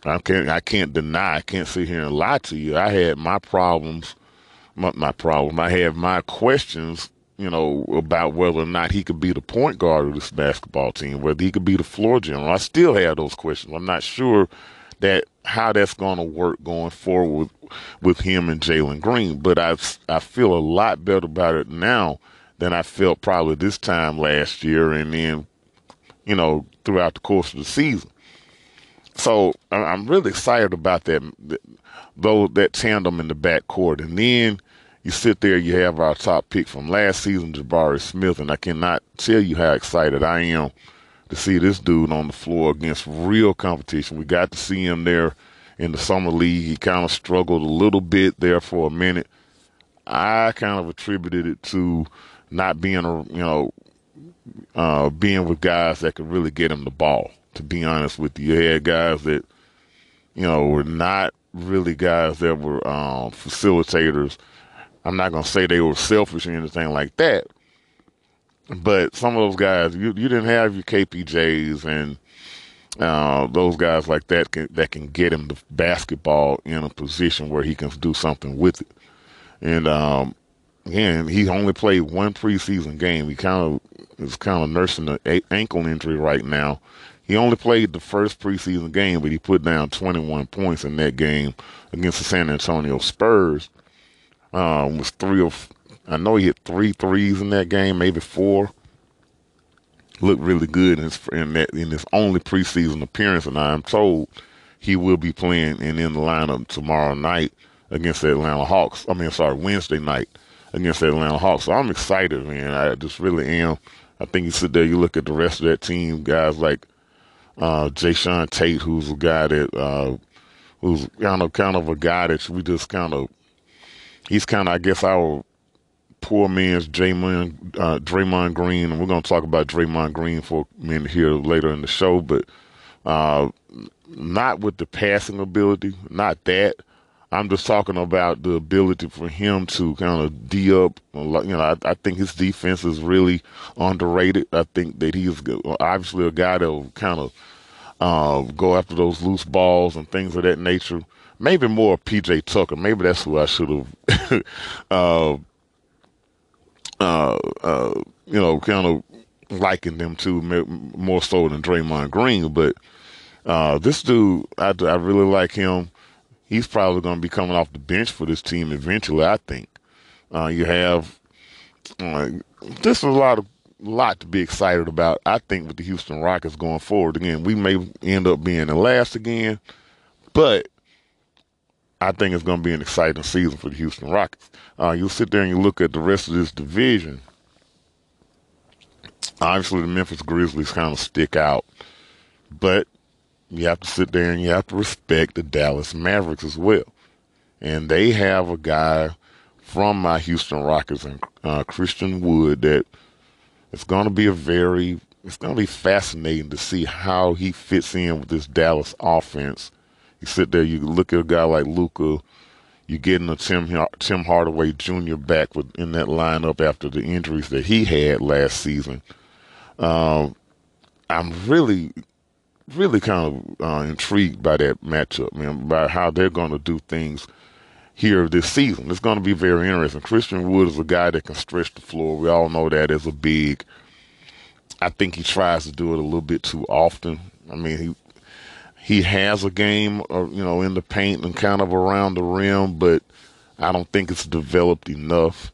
I can't I can't deny. I can't sit here and lie to you. I had my problems, my, my problem. I had my questions, you know, about whether or not he could be the point guard of this basketball team, whether he could be the floor general. I still have those questions. I'm not sure that how that's going to work going forward with, with him and Jalen Green. But I I feel a lot better about it now than I felt probably this time last year, and then you know throughout the course of the season. So I'm really excited about that, though that tandem in the back court. And then you sit there, you have our top pick from last season, Jabari Smith, and I cannot tell you how excited I am to see this dude on the floor against real competition. We got to see him there in the summer league. He kind of struggled a little bit there for a minute. I kind of attributed it to not being a you know uh, being with guys that could really get him the ball to be honest with you. You had guys that, you know, were not really guys that were um, facilitators. I'm not to say they were selfish or anything like that. But some of those guys, you, you didn't have your KPJs and Uh, those guys like that can, that can get him the basketball in a position where he can do something with it. And um, again, he only played one preseason game. He kind of is kind of nursing an ankle injury right now. He only played the first preseason game, but he put down 21 points in that game against the San Antonio Spurs. Um, was three of, I know he hit three threes in that game, maybe four. Looked really good in his in that in his only preseason appearance, and I'm told he will be playing and in the lineup tomorrow night against the Atlanta Hawks. I mean, sorry, Wednesday night against the Atlanta Hawks. So I'm excited, man. I just really am. I think you sit there, you look at the rest of that team, guys like uh, Jae'Sean Tate, who's a guy that uh, who's kind of kind of a guy that we just kind of he's kind of I guess our poor man's Draymond uh, Draymond Green, and we're gonna talk about Draymond Green for a minute here later in the show, but uh, not with the passing ability, not that. I'm just talking about the ability for him to kind of d up. You know, I, I, think his defense is really underrated. I think that he's obviously a guy that will kind of uh, go after those loose balls and things of that nature. Maybe more PJ Tucker. Maybe that's who I should have, uh, uh, uh, you know, kind of likened them to more so than Draymond Green. But uh, this dude, I, I really like him he's probably going to be coming off the bench for this team eventually. I think uh, you have uh, this is a lot of lot to be excited about. I think with the Houston Rockets going forward again, we may end up being the last again, but I think it's going to be an exciting season for the Houston Rockets. Uh, you sit there and you look at the rest of this division. Obviously, the Memphis Grizzlies kind of stick out, but you have to sit there and you have to respect the Dallas Mavericks as well. And they have a guy from my Houston Rockets and uh, Christian Wood that it's going to be a very it's going to be fascinating to see how he fits in with this Dallas offense. You sit there, you look at a guy like Luka. you're getting a Tim Tim Hardaway Jr. back with, in that lineup after the injuries that he had last season. Um, I'm really really kind of uh, intrigued by that matchup, man, by how they're going to do things here this season. It's going to be very interesting. Christian Wood is a guy that can stretch the floor. We all know that as a big. I think he tries to do it a little bit too often. I mean, he he has a game, uh, you know, in the paint and kind of around the rim, but I don't think it's developed enough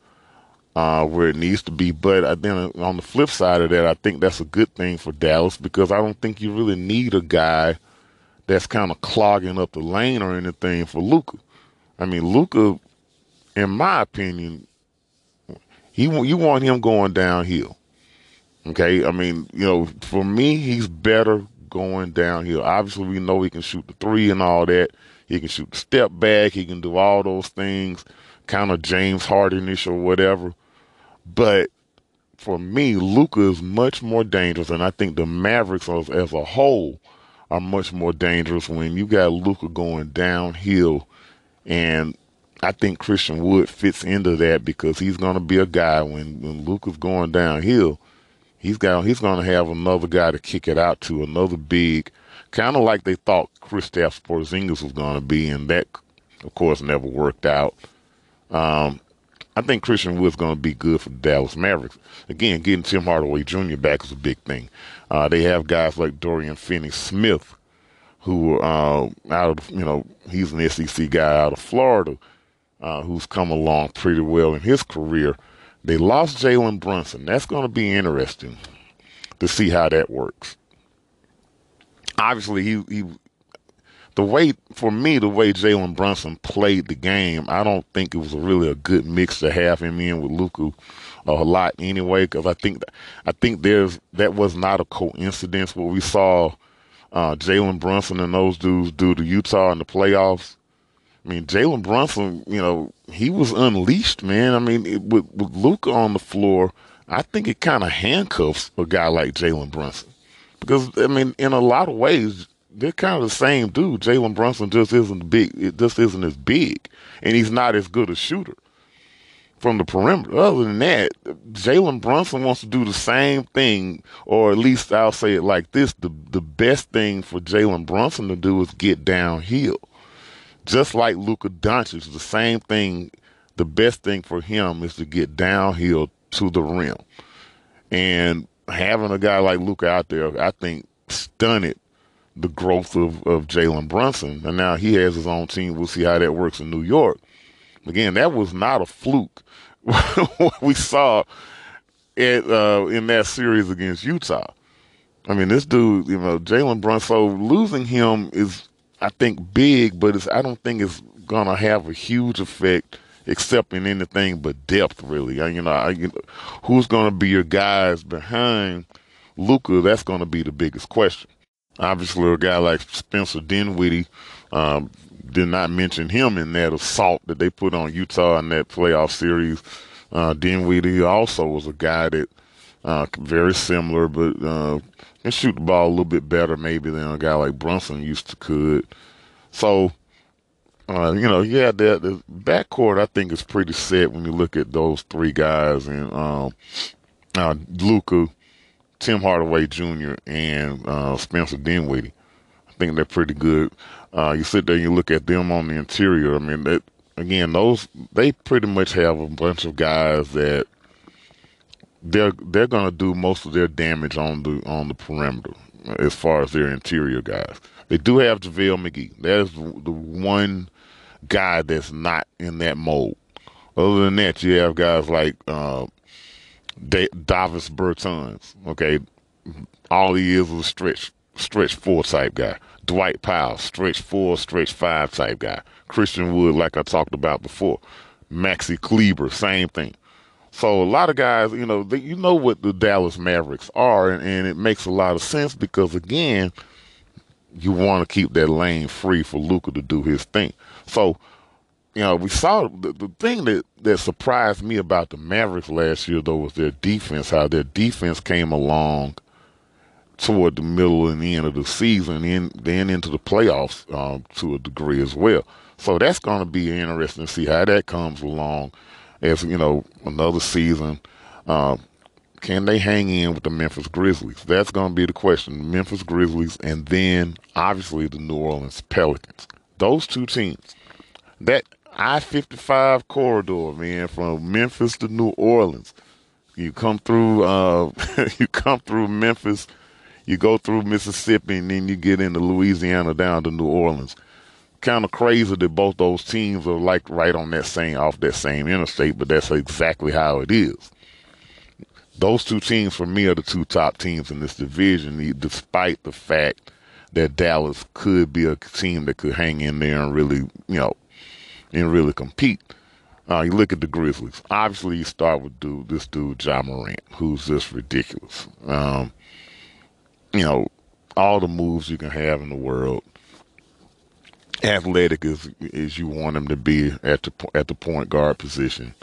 uh, where it needs to be. But then on the flip side of that, I think that's a good thing for Dallas because I don't think you really need a guy that's kind of clogging up the lane or anything for Luka. I mean, Luka, in my opinion, he you want him going downhill. Okay, I mean, you know, for me, he's better going downhill. Obviously, we know he can shoot the three and all that. He can shoot the step back. He can do all those things, kind of James Hardenish or whatever. But for me, Luka is much more dangerous, and I think the Mavericks as, as a whole are much more dangerous when you got Luka going downhill, and I think Christian Wood fits into that because he's going to be a guy when when Luka's going downhill, he's got he's going to have another guy to kick it out to, another big, kind of like they thought Kristaps Porzingis was going to be, and that, of course, never worked out. Um, I think Christian Wood's going to be good for the Dallas Mavericks. Again, getting Tim Hardaway Jr. back is a big thing. Uh, they have guys like Dorian Finney-Smith, who uh, out of you know he's an SEC guy out of Florida, uh, who's come along pretty well in his career. They lost Jalen Brunson. That's going to be interesting to see how that works. Obviously, he he the way for me, the way Jalen Brunson played the game, I don't think it was really a good mix to have him in with Luka a lot anyway. Because I think I think there's that was not a coincidence what we saw uh, Jalen Brunson and those dudes do to Utah in the playoffs. I mean, Jalen Brunson, you know, he was unleashed, man. I mean, it, with, with Luka on the floor, I think it kind of handcuffs a guy like Jalen Brunson because I mean, in a lot of ways, they're kind of the same dude. Jalen Brunson just isn't big. It just isn't as big, and he's not as good a shooter. from the perimeter. Other than that, Jalen Brunson wants to do the same thing, or at least I'll say it like this: the the best thing for Jalen Brunson to do is get downhill, just like Luka Doncic. The same thing. The best thing for him is to get downhill to the rim, and having a guy like Luka out there, I think, stunted the growth of, of Jalen Brunson. And now he has his own team. We'll see how that works in New York. Again, that was not a fluke. what we saw at, uh, in that series against Utah. I mean, this dude, you know, Jalen Brunson, losing him is, I think, big, but it's, I don't think it's going to have a huge effect except in anything but depth, really. You know, I, you know who's going to be your guys behind Luka? That's going to be the biggest question. Obviously, a guy like Spencer Dinwiddie, um, did not mention him in that assault that they put on Utah in that playoff series. Uh, Dinwiddie also was a guy that uh, very similar, but uh, can shoot the ball a little bit better maybe than a guy like Brunson used to could. So, uh, you know, yeah, the, the backcourt I think is pretty set when you look at those three guys and um, uh, Luka, Tim Hardaway Jr. and uh, Spencer Dinwiddie. I think they're pretty good. Uh, you sit there and you look at them on the interior. I mean, that again, those they pretty much have a bunch of guys that they're they're going to do most of their damage on the on the perimeter as far as their interior guys. They do have JaVale McGee. That's the one guy that's not in that mold. Other than that, you have guys like uh, Davis Bertans. Okay, all he is a stretch stretch four type guy. Dwight Powell, stretch four, stretch five type guy. Christian Wood, like I talked about before. Maxi Kleber, same thing. So a lot of guys, you know, they, you know what the Dallas Mavericks are, and, and it makes a lot of sense because again, you want to keep that lane free for Luka to do his thing. So, you know, we saw the, the thing that that surprised me about the Mavericks last year though was their defense. How their defense came along toward the middle and the end of the season, and then into the playoffs um, to a degree as well. So that's going to be interesting to see how that comes along as you know another season. Uh, can they hang in with the Memphis Grizzlies? That's going to be the question. Memphis Grizzlies, and then obviously the New Orleans Pelicans. Those two teams. That I 55 corridor, man, from Memphis to New Orleans. You come through, uh, you come through Memphis you go through Mississippi and then you get into Louisiana down to New Orleans. Kind of crazy that both those teams are like right on that same off that same interstate, but that's exactly how it is. Those two teams for me are the two top teams in this division, despite the fact that Dallas could be a team that could hang in there and really, you know, and really compete. Uh, you look at the Grizzlies. Obviously, you start with dude, this dude, Ja Morant, who's just ridiculous. Um, you know, all the moves you can have in the world. Athletic as as you want him to be at the at the point guard position.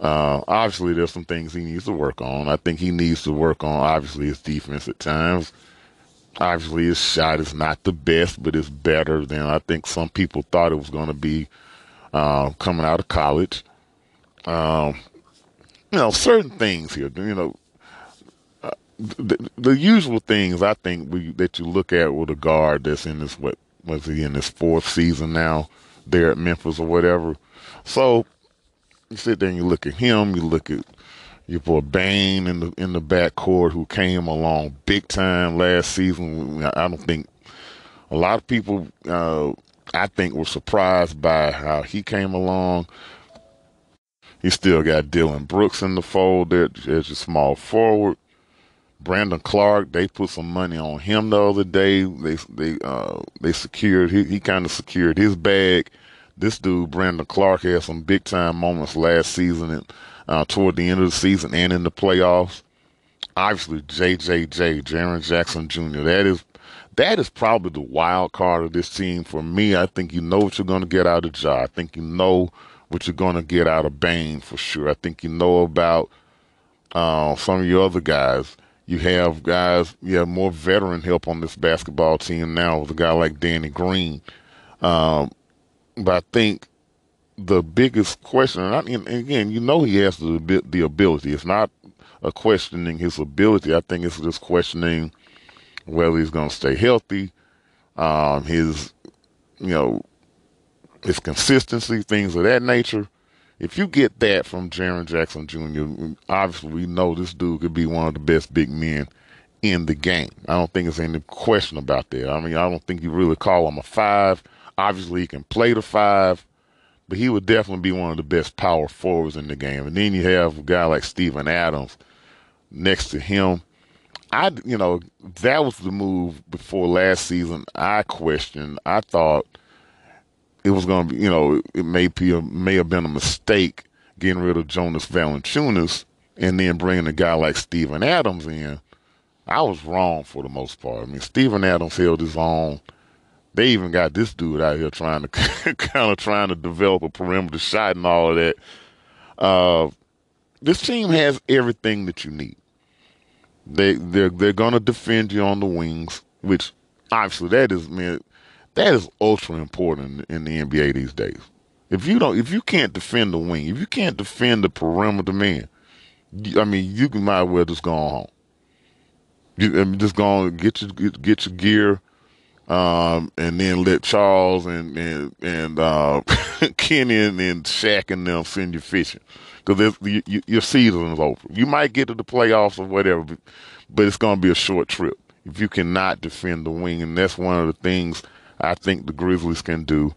Uh, obviously, there's some things he needs to work on. I think he needs to work on obviously his defense at times. Obviously, his shot is not the best, but it's better than I think some people thought it was going to be uh, coming out of college. Um, you know, certain things here. You know, the, the usual things I think we, that you look at with a guard that's in this what was he in his fourth season now there at Memphis or whatever. So you sit there and you look at him, you look at your boy Bane in the in the backcourt who came along big time last season. I don't think a lot of people uh, I think were surprised by how he came along. He still got Dillon Brooks in the fold there as a small forward. Brandon Clarke, they put some money on him the other day. They they uh they secured he he kind of secured his bag. This dude Brandon Clarke had some big time moments last season and uh, toward the end of the season and in the playoffs. Obviously, JJJ Jaren Jackson Jr. That is that is probably the wild card of this team for me. I think you know what you're going to get out of Ja. I think you know what you're going to get out of Bane for sure. I think you know about uh, some of your other guys. You have guys, you have more veteran help on this basketball team now with a guy like Danny Green. Um, but I think the biggest question, and, I, and again, you know, he has the the ability. It's not a questioning his ability. I think it's just questioning whether he's going to stay healthy, um, his, you know, his consistency, things of that nature. If you get that from Jaren Jackson Jr., obviously we know this dude could be one of the best big men in the game. I don't think there's any question about that. I mean, I don't think you really call him a five. Obviously, he can play the five, but he would definitely be one of the best power forwards in the game. And then you have a guy like Steven Adams next to him. I, you know, that was the move before last season. I questioned. I thought it was going to be, you know, it may be a, may have been a mistake getting rid of Jonas Valanciunas and then bringing a guy like Steven Adams in. I was wrong for the most part. I mean, Steven Adams held his own. They even got this dude out here trying to kind of trying to develop a perimeter shot and all of that. Uh, this team has everything that you need. They they're they're gonna defend you on the wings, which obviously that is man that is ultra important in the NBA these days. If you don't, if you can't defend the wing, if you can't defend the perimeter man, I mean, you can might as well just go home. You I mean, just go on, get your get, get your gear, um, and then let Charles and and and uh, Kenny and, and Shaq and them send you fishing because you, you, your season is over. You might get to the playoffs or whatever, but, it's going to be a short trip if you cannot defend the wing, and that's one of the things I think the Grizzlies can do.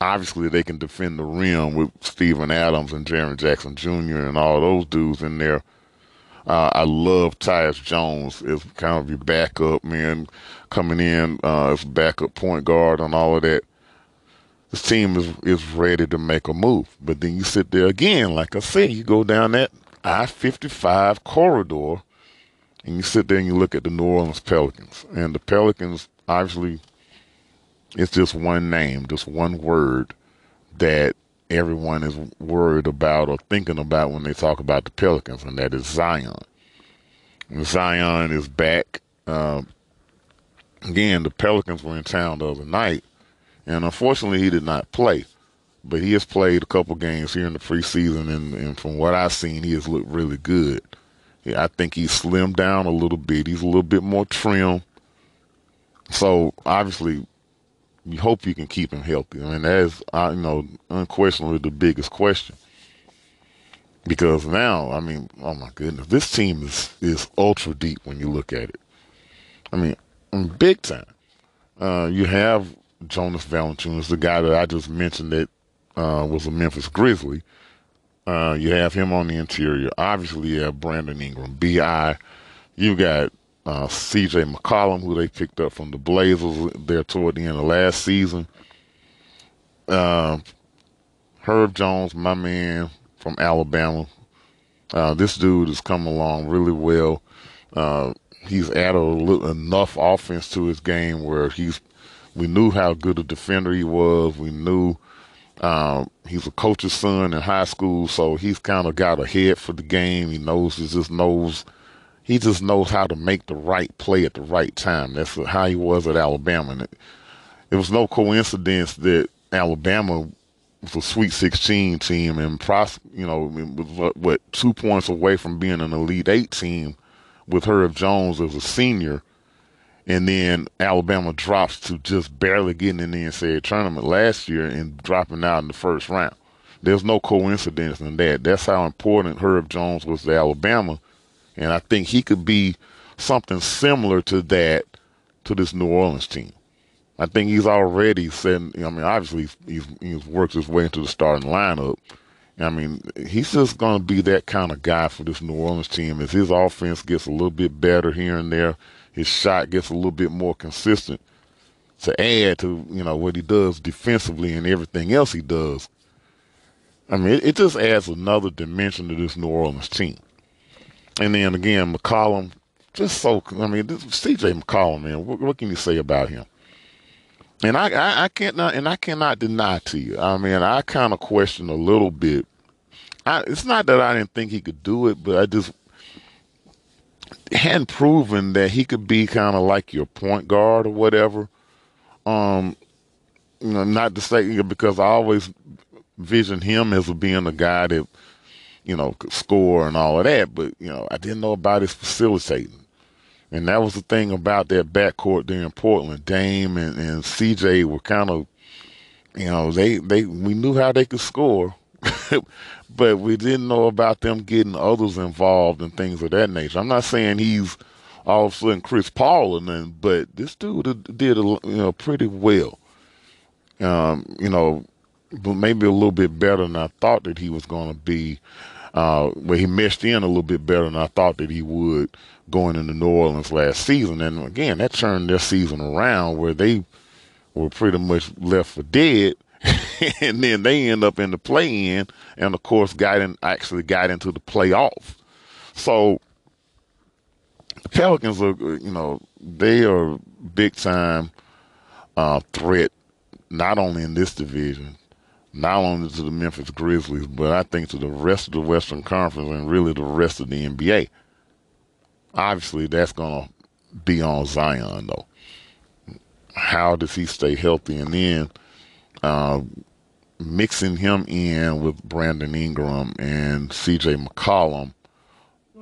Obviously, they can defend the rim with Steven Adams and Jaren Jackson Jr. and all those dudes in there. Uh, I love Tyus Jones as kind of your backup man coming in uh, as backup point guard and all of that this team is is ready to make a move. But then you sit there again, like I said, you go down that I fifty five corridor, and you sit there and you look at the New Orleans Pelicans, and the Pelicans obviously it's just one name, just one word that everyone is worried about or thinking about when they talk about the Pelicans, and that is Zion. Zion is back. Um, again, the Pelicans were in town the other night and unfortunately, he did not play. But he has played a couple games here in the preseason, and, and from what I've seen, he has looked really good. Yeah, I think he's slimmed down a little bit. He's a little bit more trim. So obviously, you hope you can keep him healthy. I mean, that is, you know, unquestionably the biggest question. Because now, I mean, oh my goodness, this team is is ultra deep when you look at it. I mean, big time. Uh, you have Jonas Valanciunas, the guy that I just mentioned that uh, was a Memphis Grizzly. Uh, you have him on the interior. Obviously, you have Brandon Ingram, Bi. You got uh, C.J. McCollum, who they picked up from the Blazers there toward the end of last season. Uh, Herb Jones, my man from Alabama. Uh, this dude has come along really well. Uh, he's added little, enough offense to his game where he's we knew how good a defender he was. We knew um, he's a coach's son in high school, so he's kind of got a head for the game. He knows he just knows he just knows how to make the right play at the right time. That's how he was at Alabama. And it, it was no coincidence that Alabama was a Sweet 16 team and pros, you know, was what, two points away from being an Elite Eight team with Herb Jones as a senior and then Alabama drops to just barely getting in the NCAA tournament last year and dropping out in the first round. There's no coincidence in that. That's how important Herb Jones was to Alabama, and I think he could be something similar to that to this New Orleans team. I think he's already setting. I mean, obviously he's he's worked his way into the starting lineup. I mean, he's just going to be that kind of guy for this New Orleans team as his offense gets a little bit better here and there his shot gets a little bit more consistent to add to you know what he does defensively and everything else he does. I mean, it, it just adds another dimension to this New Orleans team. And then again, McCollum, just so I mean, this, C.J. McCollum, man, what, what, can you say about him? And I, I, I can't not, and I cannot deny to you. I mean, I kind of question a little bit. I, it's not that I didn't think he could do it, but I just hadn't proven that he could be kind of like your point guard or whatever. Um, you know, not to say because I always vision him as being a guy that, you know, could score and all of that, but, you know, I didn't know about his facilitating. And that was the thing about that backcourt there in Portland. Dame and, and CJ were kind of, you know, they, they we knew how they could score, but we didn't know about them getting others involved and things of that nature. I'm not saying he's all of a sudden Chris Paul and then, but this dude did you know pretty well. Um, you know, maybe a little bit better than I thought that he was going to be. Uh, where he meshed in a little bit better than I thought that he would going into New Orleans last season. And again, that turned their season around where they were pretty much left for dead. and then they end up in the play in and of course got in actually got into the playoff. So the Pelicans are you know, they are big time uh, threat not only in this division, not only to the Memphis Grizzlies, but I think to the rest of the Western Conference and really the rest of the NBA. Obviously, that's to be on Zion, though. How does he stay healthy? And then uh, mixing him in with Brandon Ingram and CJ McCollum,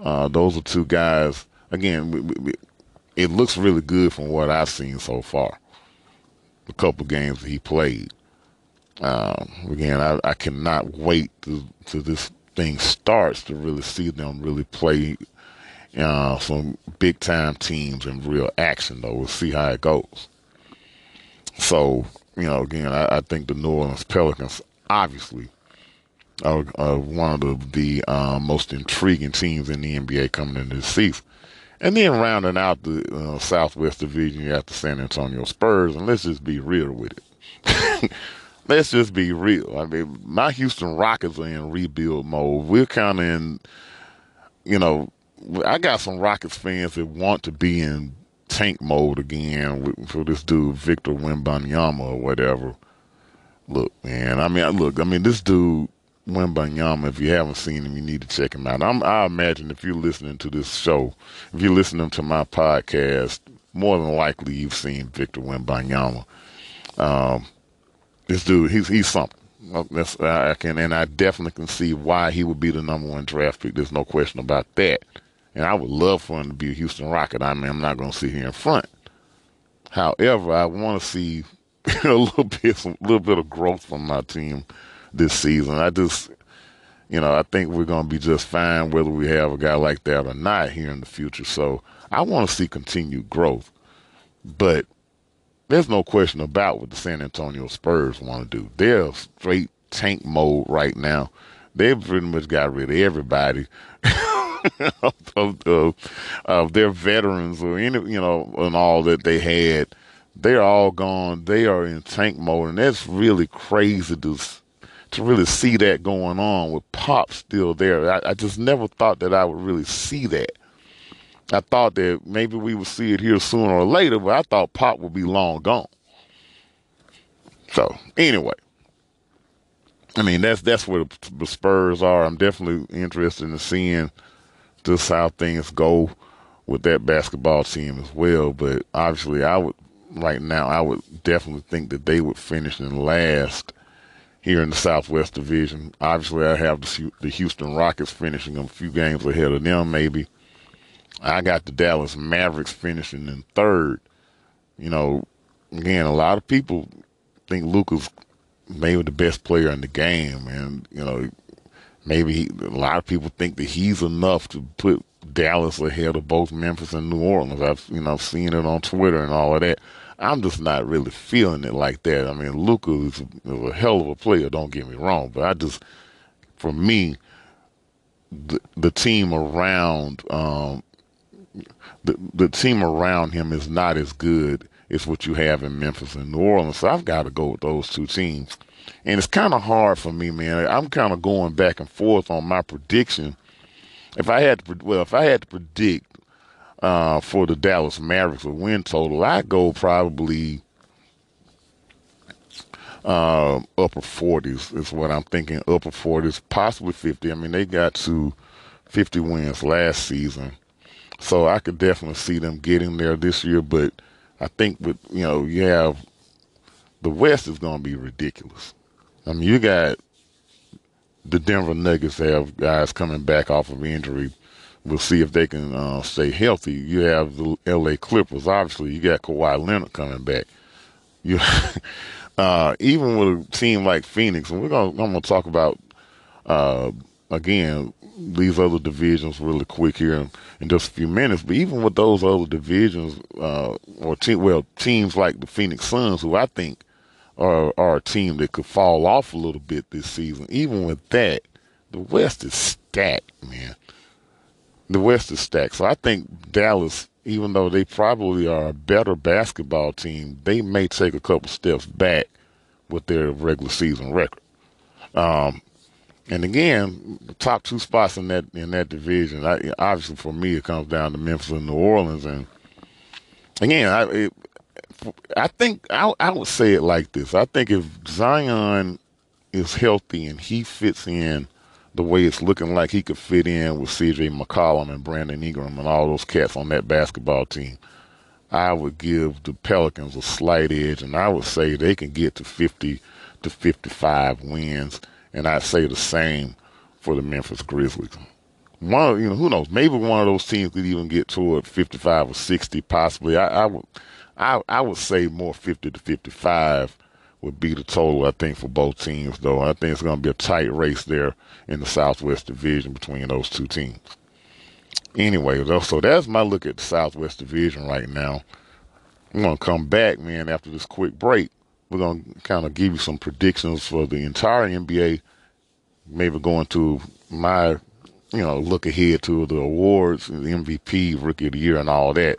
uh, those are two guys. Again, we, we, it looks really good from what I've seen so far. The couple games that he played. Um, again, I, I, cannot wait to, to this thing starts to really see them really play uh, some big time teams in real action. Though we'll see how it goes. So you know, again, I, I think the New Orleans Pelicans obviously are, are one of the, uh, most intriguing teams in the NBA coming into this season. And then rounding out the uh, Southwest Division, you have the San Antonio Spurs, and let's just be real with it. let's just be real. I mean, my Houston Rockets are in rebuild mode. We're kind of in, you know, I got some Rockets fans that want to be in tank mode again for this dude Victor Wembanyama or whatever. Look, man. I mean, look. I mean, this dude Wembanyama. If you haven't seen him, you need to check him out. I'm, I imagine if you're listening to this show, if you're listening to my podcast, more than likely you've seen Victor Wembanyama. Um, this dude, he's he's something. That's, I can, and I definitely can see why he would be the number one draft pick. There's no question about that. And I would love for him to be a Houston Rocket. I mean, I'm not going to sit here in front. However, I want to see a little bit, some little bit of growth from my team this season. I just, you know, I think we're going to be just fine whether we have a guy like that or not here in the future. So I want to see continued growth. But there's no question about what the San Antonio Spurs want to do. They're straight tank mode right now. They've pretty much got rid of everybody. of, of, of, their veterans or any, you know, and all that they had, they're all gone. They are in tank mode, and that's really crazy to to really see that going on with Pop still there. I, I just never thought that I would really see that. I thought that maybe we would see it here sooner or later, but I thought Pop would be long gone. So anyway, I mean that's that's where the Spurs are. I'm definitely interested in seeing just how things go with that basketball team as well. But obviously, I would right now I would definitely think that they would finish in last here in the Southwest Division. Obviously, I have the Houston Rockets finishing a few games ahead of them, maybe. I got the Dallas Mavericks finishing in third. You know, again, a lot of people think Luka's maybe the best player in the game, and you know, maybe he, a lot of people think that he's enough to put Dallas ahead of both Memphis and New Orleans. I've you know seen it on Twitter and all of that. I'm just not really feeling it like that. I mean, Luka is, is a hell of a player. Don't get me wrong, but I just, for me, the the team around um, the the team around him is not as good as what you have in Memphis and New Orleans. So I've got to go with those two teams. And it's kind of hard for me, man. I'm kind of going back and forth on my prediction. If I had to, well, if I had to predict uh, for the Dallas Mavericks a win total, I go probably uh, upper 40s is what I'm thinking. Upper 40s, possibly 50. I mean, they got to 50 wins last season, so I could definitely see them getting there this year. But I think with you know you have the West is going to be ridiculous. I mean, you got the Denver Nuggets have guys coming back off of injury. We'll see if they can uh, stay healthy. You have the L.A. Clippers. Obviously, you got Kawhi Leonard coming back. You, uh, even with a team like Phoenix, and we're gonna I'm gonna talk about uh, again these other divisions really quick here in, in, just a few minutes. But even with those other divisions, uh, or well teams like the Phoenix Suns, who I think are, are a team that could fall off a little bit this season. Even with that, the West is stacked, man. The West is stacked. So I think Dallas, even though they probably are a better basketball team, they may take a couple steps back with their regular season record. Um, and again, the top two spots in that in that division, I, obviously for me, it comes down to Memphis and New Orleans. And again, I, it, I think I, I would say it like this. I think if Zion is healthy and he fits in the way it's looking like he could fit in with CJ McCollum and Brandon Ingram and all those cats on that basketball team, I would give the Pelicans a slight edge, and I would say they can get to 50 to 55 wins, and I'd say the same for the Memphis Grizzlies. One, you know, who knows? Maybe one of those teams could even get toward 55 or 60, possibly. I, I would I I would say more 50 to 55 would be the total, I think, for both teams, though. I think it's going to be a tight race there in the Southwest Division between those two teams. Anyway, though, so that's my look at the Southwest Division right now. I'm going to come back, man, after this quick break. We're going to kind of give you some predictions for the entire NBA, maybe going to my, you know, look ahead to the awards, the MVP, Rookie of the Year, and all that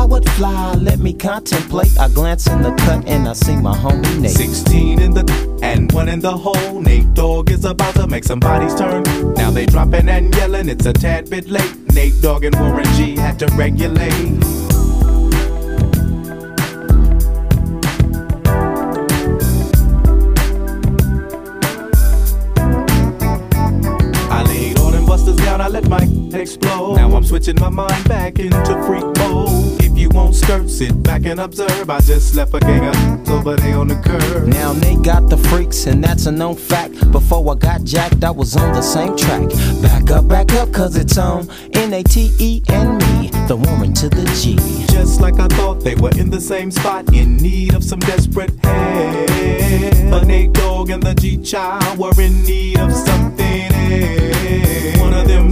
would fly. Let me contemplate. I glance in the cut and I see my homie Nate. 16 in the and one in the hole. Nate Dogg is about to make some bodies turn. Now they dropping and yelling, it's a tad bit late. Nate Dogg and Warren G had to regulate. I I let my explode. Now I'm switching my mind back into freak mode won't skirt, sit back and observe. I just left a gang of over there on the curb. Now they got the freaks, and that's a known fact. Before I got jacked, I was on the same track. Back up, back up, cause it's on N A T E and me, the woman to the G. Just like I thought, they were in the same spot, in need of some desperate help. A Nate Dogg and the G Child were in need of something else. One of them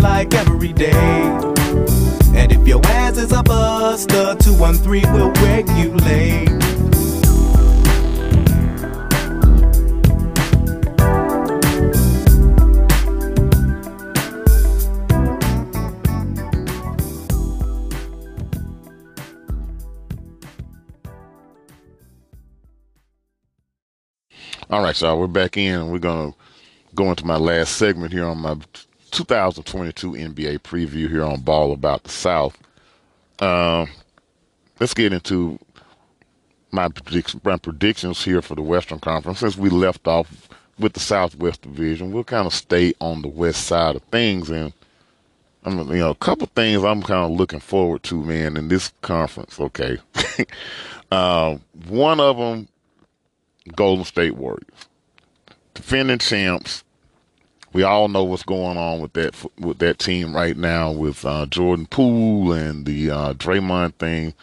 like every day. And if your ass is a buster, 213 will regulate. All right, y'all, so we're back in we're going to go into my last segment here on my 2022 NBA preview here on Ball About the South. Um, let's get into my, my predictions here for the Western Conference. Since we left off with the Southwest Division, we'll kind of stay on the west side of things. And, I mean, you know, a couple things I'm kind of looking forward to, man, in this conference. Okay. uh, one of them Golden State Warriors. Defending champs. We all know what's going on with that with that team right now with uh, Jordan Poole and the uh, Draymond thing.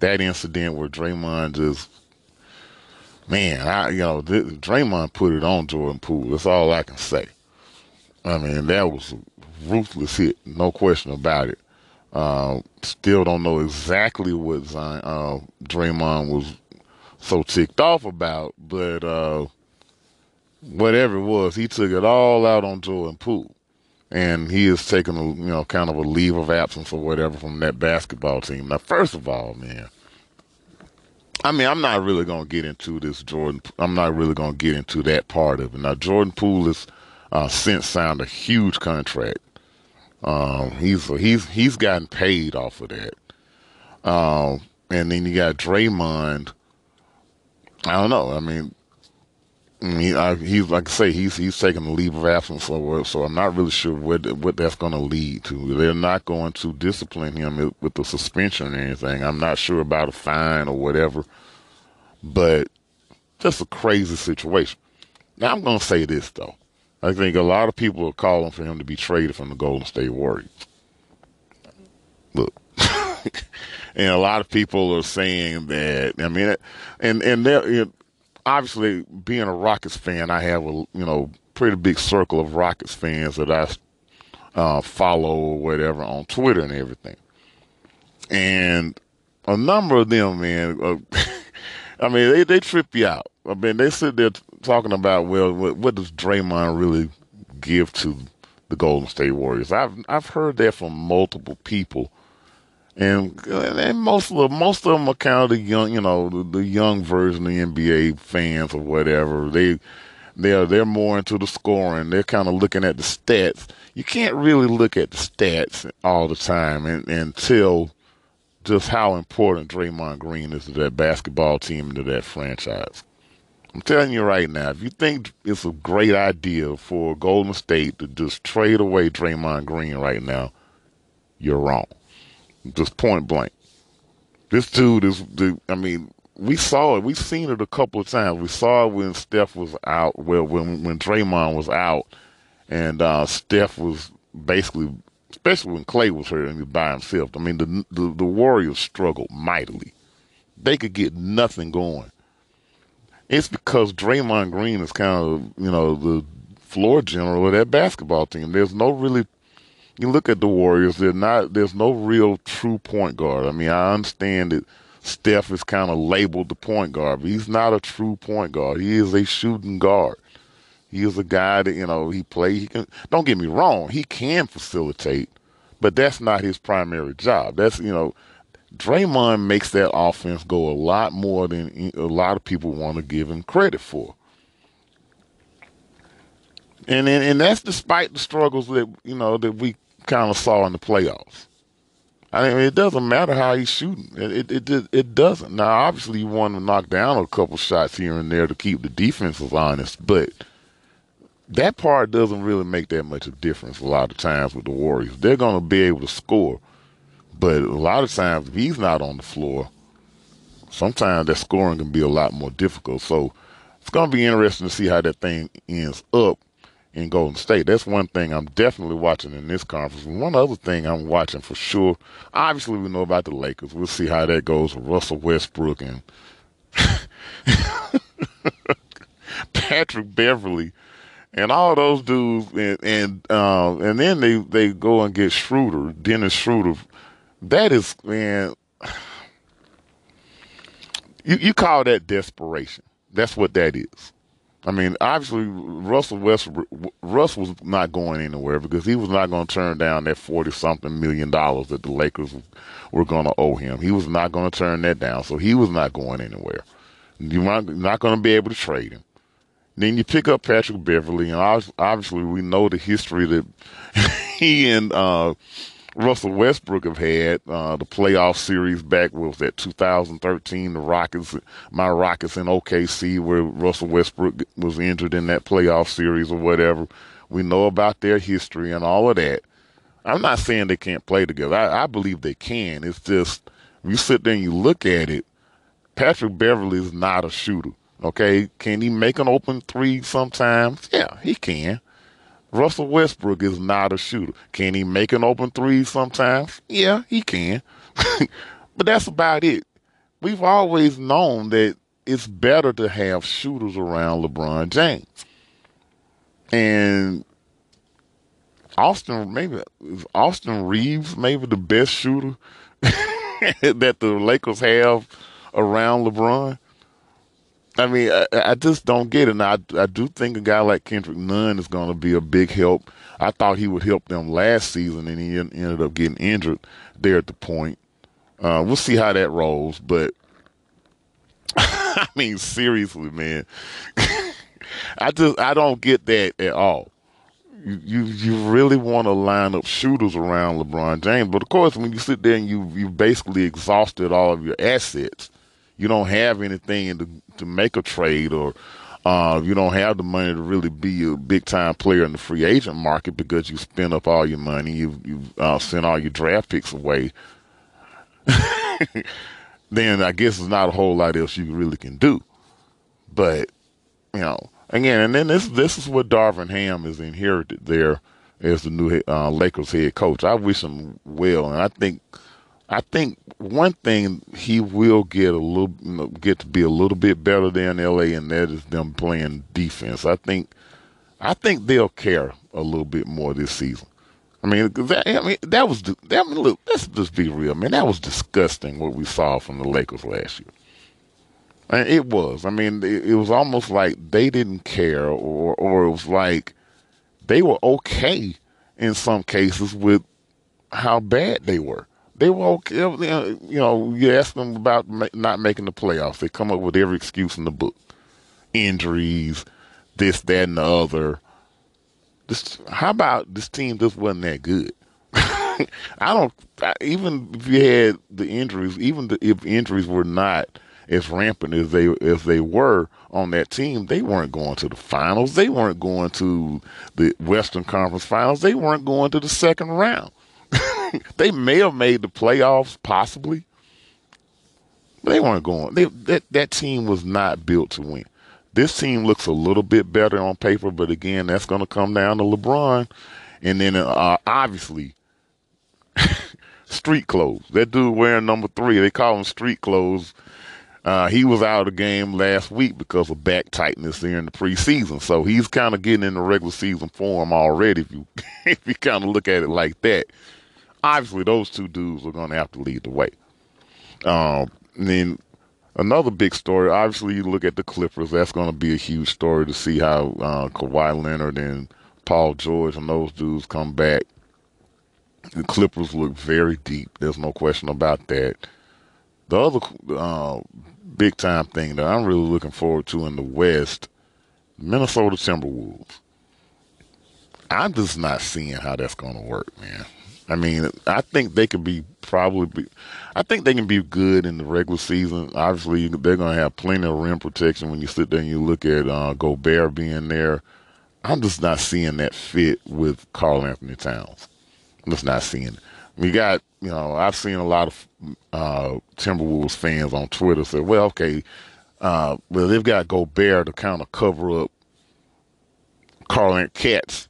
That incident where Draymond just man, I you know th- Draymond put it on Jordan Poole. That's all I can say. I mean that was a ruthless hit, no question about it. Uh, still don't know exactly what Zion, uh, Draymond was so ticked off about, but uh, whatever it was, he took it all out on Jordan Poole. And he is taking a you know kind of a leave of absence or whatever from that basketball team. Now, first of all, man, I mean, I'm not really gonna get into this Jordan. I'm not really gonna get into that part of it. Now, Jordan Poole has uh, since signed a huge contract. Um, he's he's he's gotten paid off of that. Um, and then you got Draymond I don't know. I mean, he, I, he's like I say, he's he's taking a leave of absence for so I'm not really sure what what that's going to lead to. They're not going to discipline him with the suspension or anything. I'm not sure about a fine or whatever, but just a crazy situation. Now I'm going to say this though. I think a lot of people are calling for him to be traded from the Golden State Warriors. Look. and a lot of people are saying that. I mean, and and there, obviously, being a Rockets fan, I have a you know pretty big circle of Rockets fans that I uh, follow or whatever on Twitter and everything, and a number of them, man. Uh, I mean, they they trip you out. I mean, they sit there talking about well, what, what does Draymond really give to the Golden State Warriors? I've I've heard that from multiple people and, and most of the, most of them are kind of the young, you know, the, the young version of the NBA fans or whatever. They they're they're more into the scoring. They're kind of looking at the stats. You can't really look at the stats all the time and, and tell just how important Draymond Green is to that basketball team and to that franchise. I'm telling you right now, if you think it's a great idea for Golden State to just trade away Draymond Green right now, you're wrong just point blank. This dude is, the, I mean, we saw it. We've seen it a couple of times. We saw it when Steph was out, well, when when Draymond was out, and uh, Steph was basically, especially when Clay was hurt and he was by himself. I mean, the, the the Warriors struggled mightily. They could get nothing going. It's because Draymond Green is kind of, you know, the floor general of that basketball team. There's no really you look at the Warriors, they're not there's no real true point guard. I mean, I understand that Steph is kind of labeled the point guard, but he's not a true point guard. He is a shooting guard. He is a guy that, you know, he play he can don't get me wrong, he can facilitate, but that's not his primary job. That's you know, Draymond makes that offense go a lot more than a lot of people want to give him credit for and and, and that's despite the struggles that you know that we kind of saw in the playoffs. I mean, it doesn't matter how he's shooting. It it it, it doesn't. Now, obviously, you want to knock down a couple shots here and there to keep the defenses honest, but that part doesn't really make that much of a difference a lot of times with the Warriors. They're going to be able to score, but a lot of times if he's not on the floor, sometimes that scoring can be a lot more difficult. So it's going to be interesting to see how that thing ends up in Golden State. That's one thing I'm definitely watching in this conference. One other thing I'm watching for sure, obviously we know about the Lakers. We'll see how that goes with Russell Westbrook and Patrick Beverley and all those dudes, and and uh, and then they they go and get Schroeder, Dennis Schroeder. That is man, you you call that desperation? That's what that is. I mean, obviously Russell West Russ was not going anywhere because he was not going to turn down that forty something million dollars that the Lakers were going to owe him. He was not going to turn that down, so he was not going anywhere. You're not, going to be able to trade him. Then you pick up Patrick Beverley, and obviously we know the history that he and uh, Russell Westbrook have had. Uh, the playoff series back was that 2013, the Rockets, my Rockets in OKC, where Russell Westbrook was injured in that playoff series or whatever. We know about their history and all of that. I'm not saying they can't play together. I, I believe they can. It's just you sit there and you look at it. Patrick Beverley is not a shooter. Okay, can he make an open three sometimes? Yeah, he can. Russell Westbrook is not a shooter. Can he make an open three sometimes? Yeah, he can. but that's about it. We've always known that it's better to have shooters around LeBron James. And Austin, maybe Austin Reaves, maybe the best shooter that the Lakers have around LeBron. I mean, I, I, just don't get it. I, I do think a guy like Kendrick Nunn is going to be a big help. I thought he would help them last season, and he ended up getting injured there at the point. Uh, we'll see how that rolls. But I mean, seriously, man, I just I don't get that at all. You, you you really want to line up shooters around LeBron James, but of course, when you sit there and you you basically exhausted all of your assets you don't have anything to to make a trade or uh, you don't have the money to really be a big time player in the free agent market because you spend up all your money, you you uh, send all your draft picks away. then I guess there's not a whole lot else you really can do. But you know, again, and then this this is what Darvin Ham has inherited there as the new uh, Lakers head coach. I wish him well, and I think I think one thing he will get a little get to be a little bit better than LA, and that is them playing defense. I think I think they'll care a little bit more this season. I mean, that, I mean that was that. Look, let's just be real, man. That was disgusting what we saw from the Lakers last year. And it was. I mean, it, it was almost like they didn't care, or or it was like they were okay in some cases with how bad they were they were okay. You know, you ask them about not making the playoffs. They come up with every excuse in the book: injuries, this, that, and the other. This, how about this team just wasn't that good? I don't. Even if you had the injuries, even if injuries were not as rampant as they as they were on that team, they weren't going to the finals. They weren't going to the Western Conference Finals. They weren't going to the second round. they may have made the playoffs, possibly. But they weren't going. They, that that team was not built to win. This team looks a little bit better on paper, but again, that's going to come down to LeBron, and then uh, obviously street clothes. That dude wearing number three, they call him street clothes. Uh, he was out of the game last week because of back tightness there in the preseason. So he's kind of getting in the regular season form already. If you if you kind of look at it like that, obviously those two dudes are going to have to lead the way. Um, then another big story, obviously, you look at the Clippers. That's going to be a huge story to see how uh, Kawhi Leonard and Paul George and those dudes come back. The Clippers look very deep. There's no question about that. The other uh, big time thing that I'm really looking forward to in the West, Minnesota Timberwolves. I'm just not seeing how that's going to work, man. I mean, I think they could be probably. Be, I think they can be good in the regular season. Obviously, they're going to have plenty of rim protection when you sit there and you look at uh, Gobert being there. I'm just not seeing that fit with Karl-Anthony Towns. I'm just not seeing it. We got, you know, I've seen a lot of uh, Timberwolves fans on Twitter say, well, okay, uh, well, they've got Gobert to kind of cover up Karl KAT's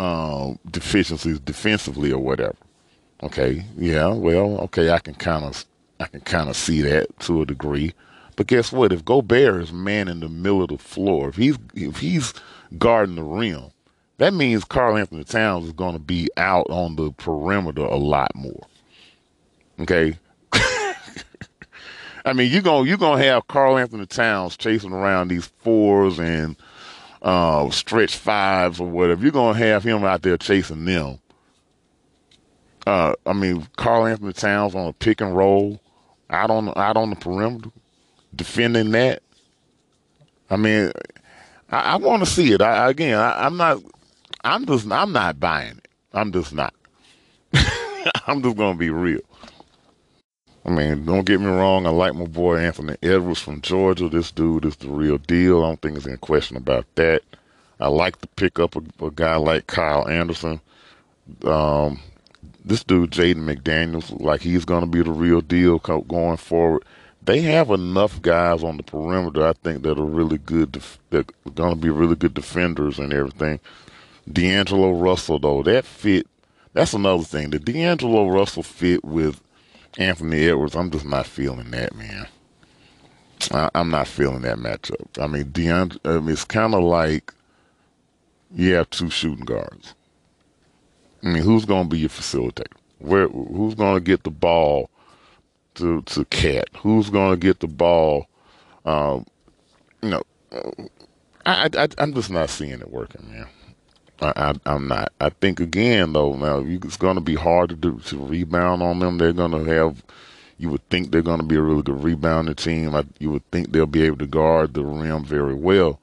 um, deficiencies defensively or whatever. Okay, yeah, well, okay, I can kind of, I can kind of see that to a degree. But guess what? If Gobert is man in the middle of the floor, if he's if he's guarding the rim, that means Karl-Anthony Towns is going to be out on the perimeter a lot more. Okay. I mean, you're gonna you're gonna have Karl-Anthony Towns chasing around these fours and uh, stretch fives or whatever. You're gonna have him out there chasing them. Uh, I mean, Karl-Anthony Towns on a pick and roll, out on out on the perimeter, defending that. I mean, I, I want to see it. I, again, I, I'm not I'm just I'm not buying it. I'm just not. I'm just gonna be real. I mean, don't get me wrong. I like my boy Anthony Edwards from Georgia. This dude is the real deal. I don't think there's any question about that. I like to pick up a, a guy like Kyle Anderson. Um, this dude, Jaden McDaniels, like he's going to be the real deal going forward. They have enough guys on the perimeter, I think, that are really good, def- that are going to be really good defenders and everything. D'Angelo Russell, though, that fit. That's another thing. The D'Angelo Russell fit with Anthony Edwards. I'm just not feeling that, man. I, am not feeling that matchup. I mean, D'Angelo, I mean, it's kind of like you have two shooting guards. I mean, who's going to be your facilitator? Where? Who's going to get the ball to to KAT? Who's going to get the ball? Um, you know, I, I I'm just not seeing it working, man. I, am not. I think again though, now it's going to be hard to do to rebound on them. They're going to have. You would think they're going to be a really good rebounding team. I, you would think they'll be able to guard the rim very well.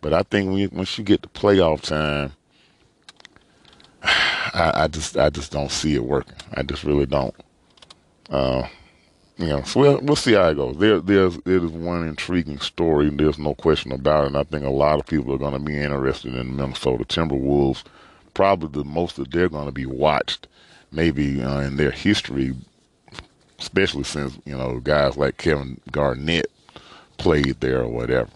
But I think when you, once you get to playoff time, I, I, just I just don't see it working. I just really don't. Uh, you know, so we'll, we'll see how it goes. There, there's it is one intriguing story. There's no question about it. And I think a lot of people are going to be interested in Minnesota Timberwolves. Probably the most that they're going to be watched, maybe uh, in their history, especially since you know guys like Kevin Garnett played there or whatever.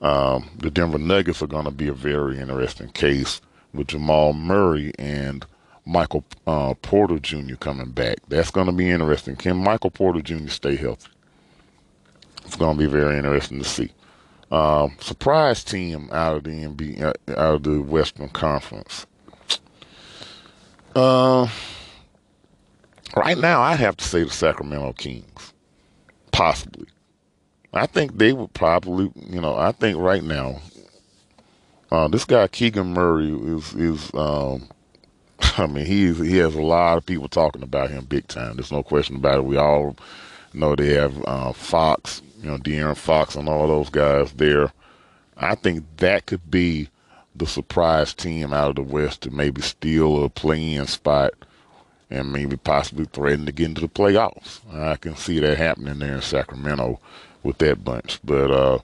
Um, the Denver Nuggets are going to be a very interesting case with Jamal Murray and Michael uh, Porter Jr. coming back. That's going to be interesting. Can Michael Porter Jr. stay healthy? It's going to be very interesting to see. Uh, surprise team out of the NBA, uh, out of the Western Conference. Uh, right now, I have to say the Sacramento Kings, possibly. I think they would probably, you know, I think right now, uh, this guy Keegan Murray is is um, I mean, he's he has a lot of people talking about him big time. There's no question about it. We all know they have uh, Fox, you know, De'Aaron Fox, and all those guys there. I think that could be the surprise team out of the West to maybe steal a play-in spot and maybe possibly threaten to get into the playoffs. I can see that happening there in Sacramento with that bunch. But uh,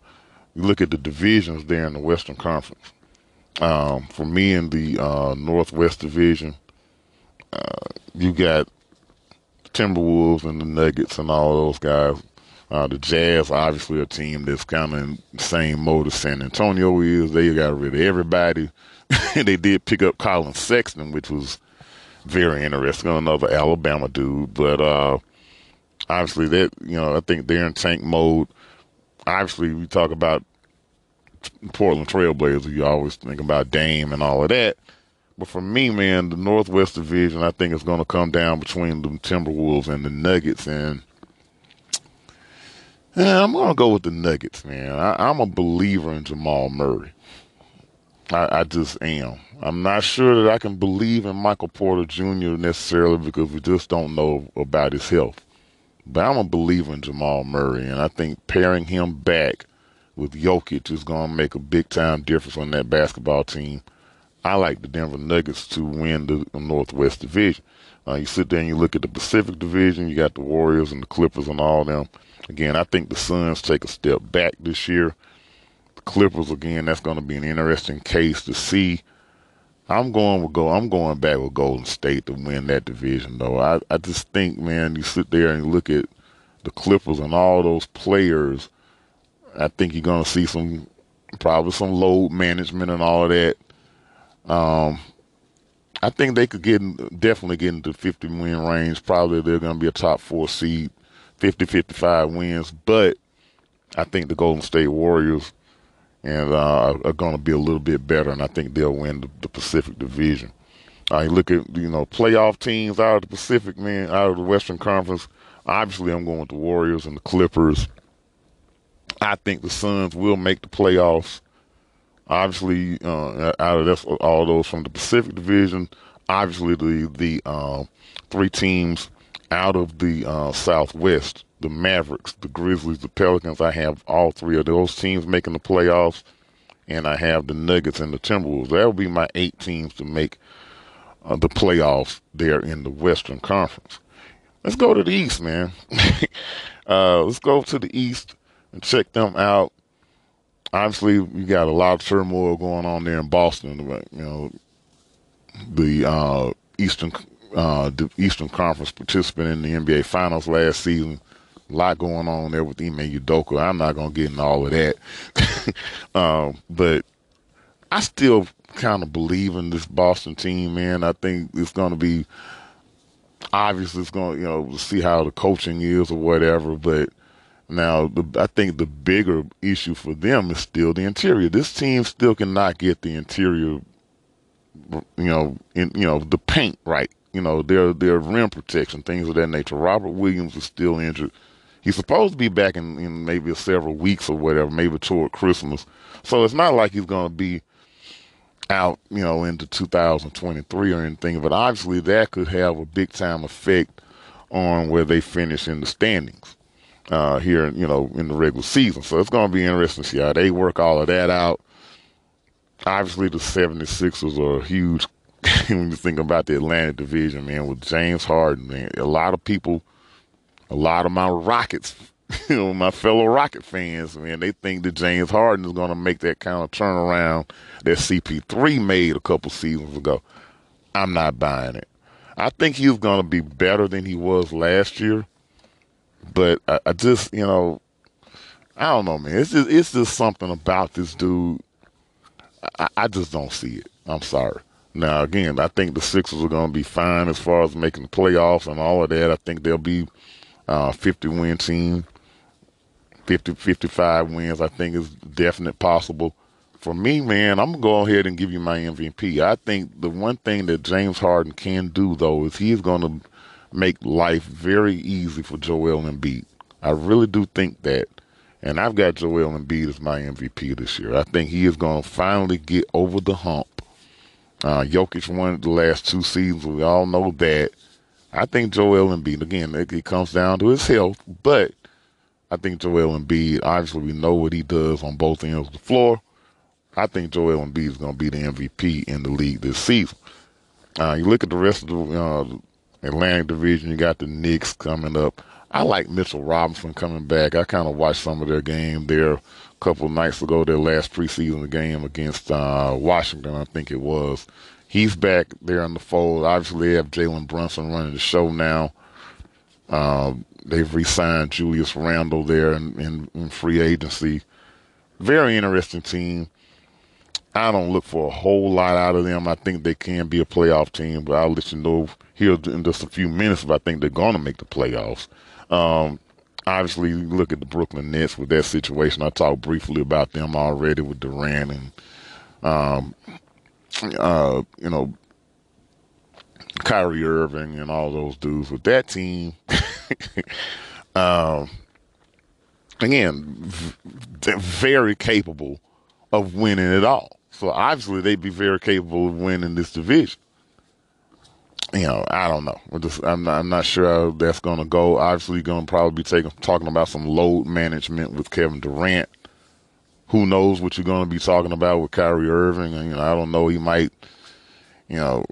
you look at the divisions there in the Western Conference. Um, for me in the uh, Northwest Division, uh, you got Timberwolves and the Nuggets and all those guys. Uh, the Jazz, obviously, a team that's kind of in the same mode as San Antonio is. They got rid of everybody. they did pick up Collin Sexton, which was very interesting. Another Alabama dude, but uh, obviously, that you know, I think they're in tank mode. Obviously, we talk about Portland Trailblazers, you always think about Dame and all of that. But for me, man, the Northwest Division, I think is going to come down between the Timberwolves and the Nuggets. And I'm going to go with the Nuggets, man. I, am a believer in Jamal Murray. I, I, just am. I'm not sure that I can believe in Michael Porter Jr. necessarily because we just don't know about his health. But I'm a believer in Jamal Murray, and I think pairing him back with Jokic is going to make a big time difference on that basketball team. I like the Denver Nuggets to win the Northwest Division. Uh, you sit there and you look at the Pacific Division, you got the Warriors and the Clippers and all them. Again, I think the Suns take a step back this year. The Clippers again. That's going to be an interesting case to see. I'm going with go. I'm going back with Golden State to win that division, though. I I just think, man, you sit there and you look at the Clippers and all those players. I think you're going to see some probably some load management and all of that. Um, I think they could get in, definitely get into 50 win range. Probably they're going to be a top four seed, 50, 55 wins. But I think the Golden State Warriors and uh, are going to be a little bit better, and I think they'll win the, the Pacific Division. You look at you know playoff teams out of the Pacific, man, out of the Western Conference. Obviously, I'm going with the Warriors and the Clippers. I think the Suns will make the playoffs. Obviously, uh, out of this, all those from the Pacific Division, obviously the the uh, three teams out of the uh, Southwest, the Mavericks, the Grizzlies, the Pelicans. I have all three of those teams making the playoffs, and I have the Nuggets and the Timberwolves. That will be my eight teams to make uh, the playoffs there in the Western Conference. Let's go to the East, man. uh, let's go to the East and check them out obviously we got a lot of turmoil going on there in Boston. You know, the uh, Eastern uh, the Eastern Conference participant in the NBA Finals last season. A lot going on there with Ime Udoka. I'm not gonna get into all of that, um, but I still kind of believe in this Boston team, man. I think it's gonna be obviously it's gonna you know see how the coaching is or whatever, but now, the, I think the bigger issue for them is still the interior. This team still cannot get the interior, you know, in you know the paint right. You know, their their rim protection, things of that nature. Robert Williams is still injured. He's supposed to be back in, in maybe several weeks or whatever, maybe toward Christmas. So it's not like he's going to be out, you know, into 2023 or anything. But obviously, that could have a big time effect on where they finish in the standings uh, here, you know, in the regular season. So it's going to be interesting to see how they work all of that out. Obviously, the 76ers are huge when you think about the Atlantic division, man, with James Harden. Man, a lot of people, a lot of my Rockets, you know, my fellow Rocket fans, man, they think that James Harden is going to make that kind of turnaround that CP3 made a couple seasons ago. I'm not buying it. I think he's going to be better than he was last year but I, I just, you know, I don't know, man. It's just it's just something about this dude. I, I just don't see it. I'm sorry. Now again, I think the Sixers are going to be fine as far as making the playoffs and all of that. I think they'll be uh, 50 win team, 50 55 wins. I think is definite possible. For me, man, I'm gonna go ahead and give you my MVP. I think the one thing that James Harden can do though is he's going to make life very easy for Joel Embiid. I really do think that. And I've got Joel Embiid as my MVP this year. I think he is going to finally get over the hump. Uh, Jokic won the last two seasons. We all know that. I think Joel Embiid, again, it, it comes down to his health, but I think Joel Embiid, obviously, we know what he does on both ends of the floor. I think Joel Embiid is going to be the MVP in the league this season. Uh, you look at the rest of the uh, Atlantic Division, you got the Knicks coming up. I like Mitchell Robinson coming back. I kind of watched some of their game there a couple nights ago, their last preseason game against uh, Washington, I think it was. He's back there in the fold. Obviously, they have Jalen Brunson running the show now. Uh, they've re-signed Julius Randle there in, in, in free agency. Very interesting team. I don't look for a whole lot out of them. I think they can be a playoff team, but I'll let you know here in just a few minutes if I think they're going to make the playoffs. Um, obviously, look at the Brooklyn Nets with that situation. I talked briefly about them already with Durant and, um, uh, you know, Kyrie Irving and all those dudes with that team. um, again, v- very capable of winning it all. So obviously, they'd be very capable of winning this division you know, I don't know. Just, I'm not, I'm not sure how that's going to go. Obviously, going to probably be taking talking about some load management with Kevin Durant. Who knows what you're going to be talking about with Kyrie Irving? And, you know, I don't know. He might, you know,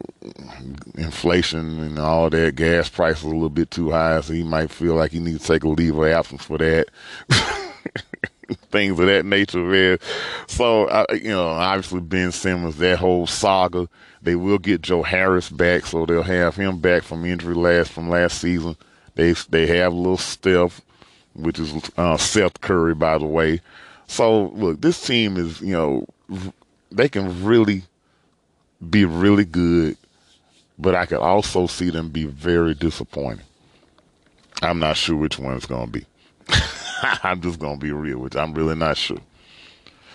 inflation and all that. Gas prices a little bit too high, so he might feel like he needs to take a leave of absence for that. things of that nature, man. So, uh, you know, obviously Ben Simmons, that whole saga. They will get Joe Harris back, so they'll have him back from injury last from last season. They they have a little Steph, which is uh, Seth Curry, by the way. So look, this team is you know they can really be really good, but I could also see them be very disappointing. I'm not sure which one it's going to be. I'm just to be real with you. I'm really not sure.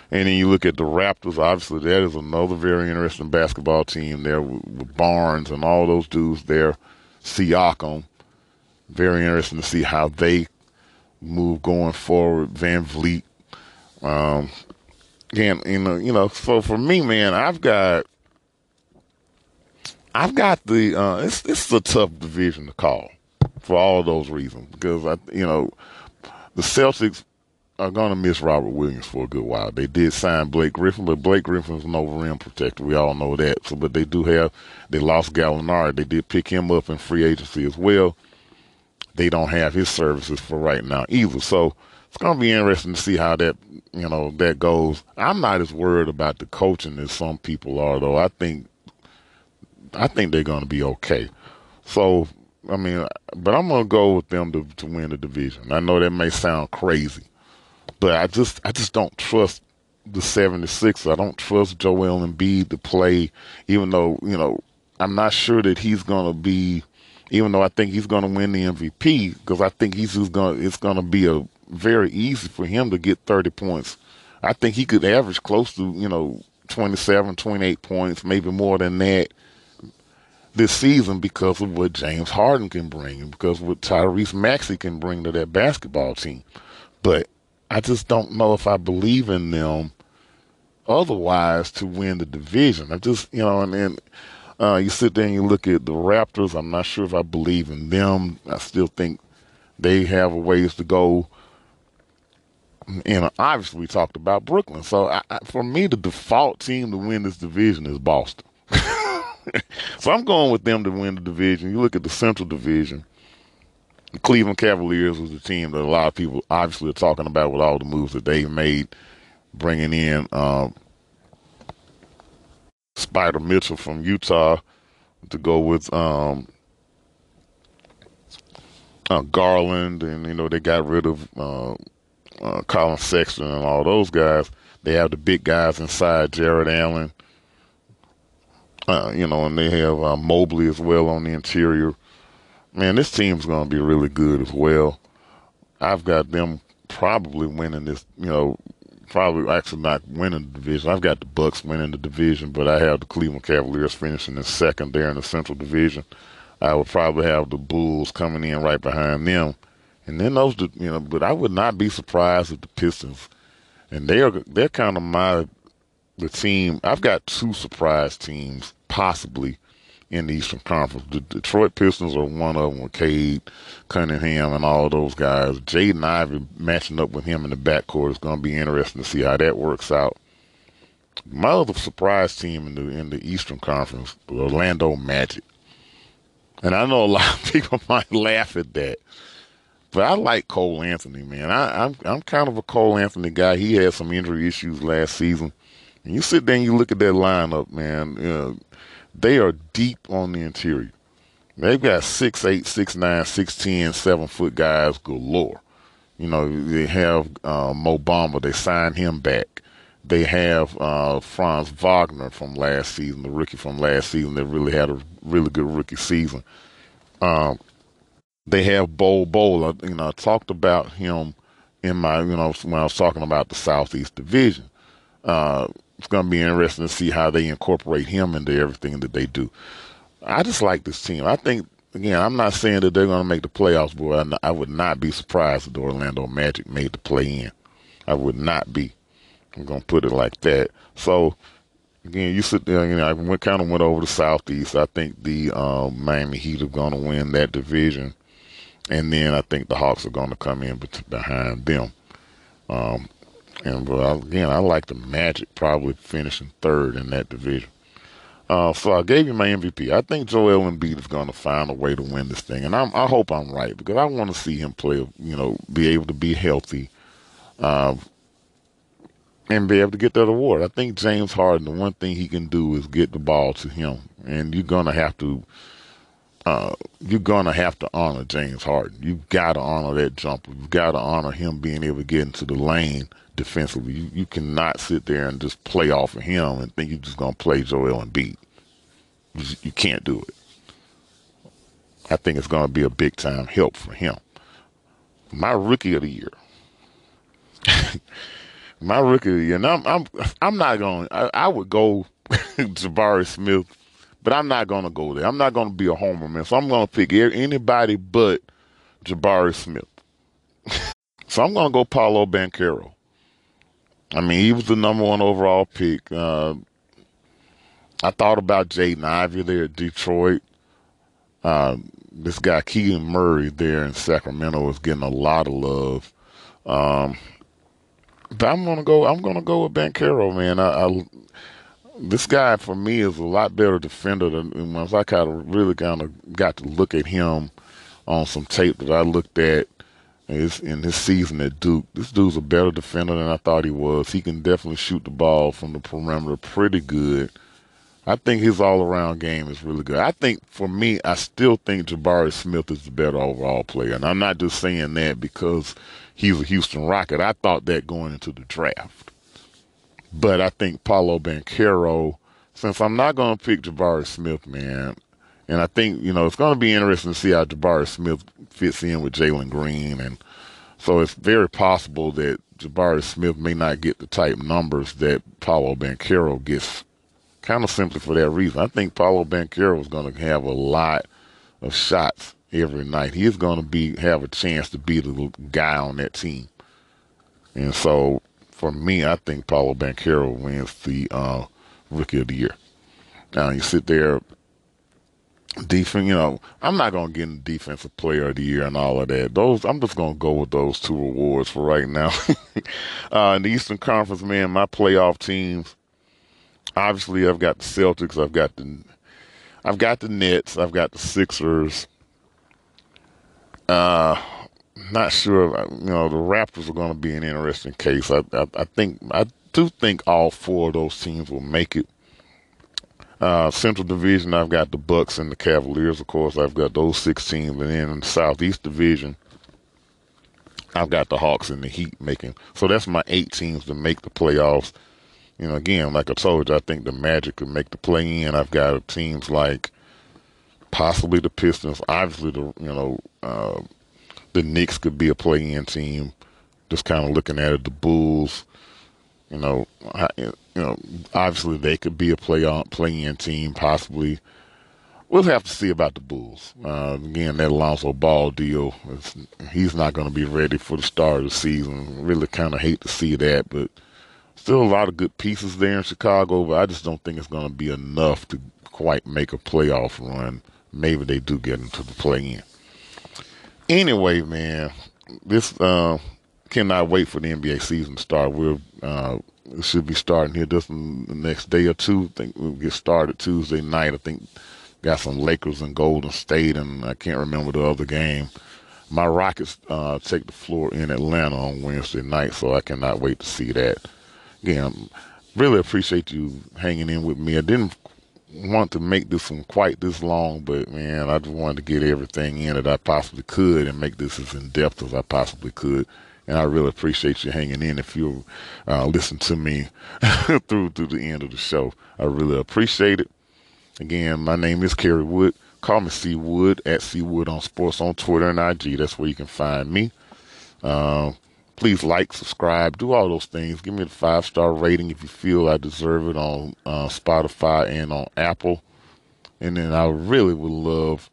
And then you look at the Raptors, obviously, that is another very interesting basketball team there with, Barnes and all those dudes there. Siakam. Very interesting to see how they move going forward. VanVleet. Um, again, you know, you know, so for me, man, I've got I've got the uh, it's it's a tough division to call for all those reasons because I you know the Celtics are going to miss Robert Williams for a good while. They did sign Blake Griffin, but Blake Griffin's no rim protector. We all know that. So, but they do have they lost Gallinari. They did pick him up in free agency as well. They don't have his services for right now either. So it's going to be interesting to see how that you know that goes. I'm not as worried about the coaching as some people are, though. I think I think they're going to be okay. So I mean, but I'm to go with them to to win the division. I know that may sound crazy but I just I just don't trust the 76ers. I don't trust Joel Embiid to play, even though, you know, I'm not sure that he's to be, even though I think he's to win the MVP, because I think he's just to, it's to be a very easy for him to get 30 points. I think he could average close to, you know, 27, 28 points, maybe more than that this season because of what James Harden can bring and because what Tyrese Maxey can bring to that basketball team. But I just don't know if I believe in them otherwise to win the division. I just, you know, and then uh, you sit there and you look at the Raptors. I'm not sure if I believe in them. I still think they have a ways to go. And obviously, we talked about Brooklyn. So I, I, for me, the default team to win this division is Boston. so I'm going with them to win the division. You look at the Central Division the Cleveland Cavaliers was the team that a lot of people obviously are talking about with all the moves that they've made, bringing in um, Spida Mitchell from Utah to go with um, uh, Garland, and you know they got rid of uh, uh, Collin Sexton and all those guys. They have the big guys inside, Jarrett Allen, uh, you know, and they have uh, Mobley as well on the interior man, this team's going to be really good as well. I've got them probably winning this, you know, probably actually not winning the division. I've got the Bucks winning the division, but I have the Cleveland Cavaliers finishing in second there in the Central Division. I would probably have the Bulls coming in right behind them, and then those, you know. But I would not be surprised if the Pistons, and they're they're kind of my the team. I've got two surprise teams possibly in the Eastern Conference. The Detroit Pistons are one of them with Cade Cunningham and all those guys. Jaden Ivey matching up with him in the backcourt is going to be interesting to see how that works out. My other surprise team in the in the Eastern Conference, the Orlando Magic. And I know a lot of people might laugh at that, but I like Cole Anthony, man. I, I'm I'm kind of a Cole Anthony guy. He had some injury issues last season. And you sit there and you look at that lineup, man. You know, they are deep on the interior. They've got six eight, six nine, six ten, seven foot guys galore. You know, they have uh, Mo Bamba. They signed him back. They have uh, Franz Wagner from last season, the rookie from last season that really had a really good rookie season. Um, they have Bol Bol. You know, I talked about him in my, you know, when I was talking about the Southeast Division. Uh, it's going to be interesting to see how they incorporate him into everything that they do. I just like this team. I think again, I'm not saying that they're going to make the playoffs, but I, I would not be surprised if the Orlando Magic made the play in. I would not be. I'm going to put it like that. So again, you sit there. You know, I went, kind of went over the Southeast. I think the um, Miami Heat are going to win that division, and then I think the Hawks are going to come in behind them. Um, and again, I like the Magic probably finishing third in that division. Uh, so I gave you my MVP. I think Joel Embiid is going to find a way to win this thing, and I'm, i hope I'm right because I want to see him play. You know, be able to be healthy. Uh, and be able to get that award. I think James Harden, the one thing he can do is get the ball to him, and you're gonna have to. Uh, you're gonna have to honor James Harden. You've got to honor that jumper. You've got to honor him being able to get into the lane defensively. You, you cannot sit there and just play off of him and think you're just gonna play Joel Embiid. You, you can't do it. I think it's gonna be a big time help for him. My rookie of the year. my rookie of the year. And I'm I'm I'm not going. I, I would go Jabari Smith, but I'm not going to go there. I'm not going to be a homer man. So I'm going to pick anybody but Jabari Smith. so I'm going to go Paolo Banchero. I mean, he was the number one overall pick. Uh, I thought about Jaden Ivey there at Detroit. Uh, this guy Keegan Murray there in Sacramento is getting a lot of love. Um, but I'm gonna go. I'm gonna go with Banchero, man. I, I, this guy for me is a lot better defender than once I kind of really kind of got to look at him on some tape that I looked at his, in his season at Duke. This dude's a better defender than I thought he was. He can definitely shoot the ball from the perimeter pretty good. I think his all around game is really good. I think for me, I still think Jabari Smith is the better overall player. And I'm not just saying that because he's a Houston Rocket. I thought that going into the draft. But I think Paolo Banchero, since I'm not going to pick Jabari Smith, man, and I think, you know, it's going to be interesting to see how Jabari Smith fits in with Jalen Green. And so it's very possible that Jabari Smith may not get the type numbers that Paolo Banchero gets kind of simply for that reason. I think Paolo Banchero is going to have a lot of shots every night. He's going to be have a chance to be the guy on that team. And so, for me, I think Paolo Banchero wins the uh, Rookie of the Year. Now you sit there, defense. You know, I'm not going to get into Defensive Player of the Year and all of that. Those I'm just going to go with those two awards for right now. uh, in the Eastern Conference, man, my playoff teams obviously I've got the Celtics, I've got the I've got the Nets, I've got the Sixers. Uh, not sure. You know, the Raptors are going to be an interesting case. I, I, I think I do think all four of those teams will make it. Uh, Central Division, I've got the Bucks and the Cavaliers. Of course, I've got those six teams, and then in the Southeast Division, I've got the Hawks and the Heat making. So that's my eight teams to make the playoffs you know, again, like I told you, I think the Magic could make the play in. I've got teams like possibly the Pistons. Obviously, the you know uh, the Knicks could be a play in team. Just kind of looking at it, the Bulls. You know, you know, obviously they could be a play on play in team. Possibly, we'll have to see about the Bulls. Uh, again, that Alonzo Ball deal, he's not going to be ready for the start of the season. Really, kind of hate to see that, but still a lot of good pieces there in Chicago, but I just don't think it's going to be enough to quite make a playoff run. Maybe they do get into the play in. Anyway, man, this uh, cannot wait for the NBA season to start. We're uh, it should be starting here just in the next day or two. I think we'll get started Tuesday night. I think got some Lakers and Golden State, and I can't remember the other game. My Rockets uh, take the floor in Atlanta on Wednesday night, so I cannot wait to see that again, really appreciate you hanging in with me. I didn't want to make this one quite this long, but man, I just wanted to get everything in that I possibly could and make this as in depth as I possibly could. And I really appreciate you hanging in. If you uh, listen to me through to the end of the show, I really appreciate it. Again, my name is Carey Wood. Call me C Wood at C Wood on Sports on Twitter and IG. That's where you can find me. Uh, please like, subscribe, do all those things. Give me a five star rating if you feel I deserve it on uh, Spotify and on Apple. And then I really would love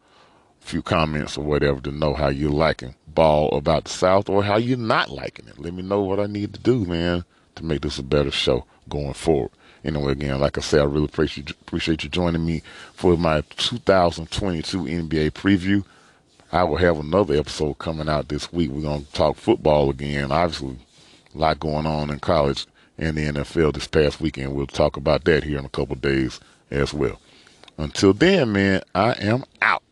few comments or whatever to know how you're liking ball about the South or how you're not liking it. Let me know what I need to do, man, to make this a better show going forward. Anyway, again, like I said, I really appreciate you, appreciate you joining me for my 2022 NBA preview. I will have another episode coming out this week. We're going to talk football again. Obviously, a lot going on in college and the NFL this past weekend. We'll talk about that here in a couple days as well. Until then, man, I am out.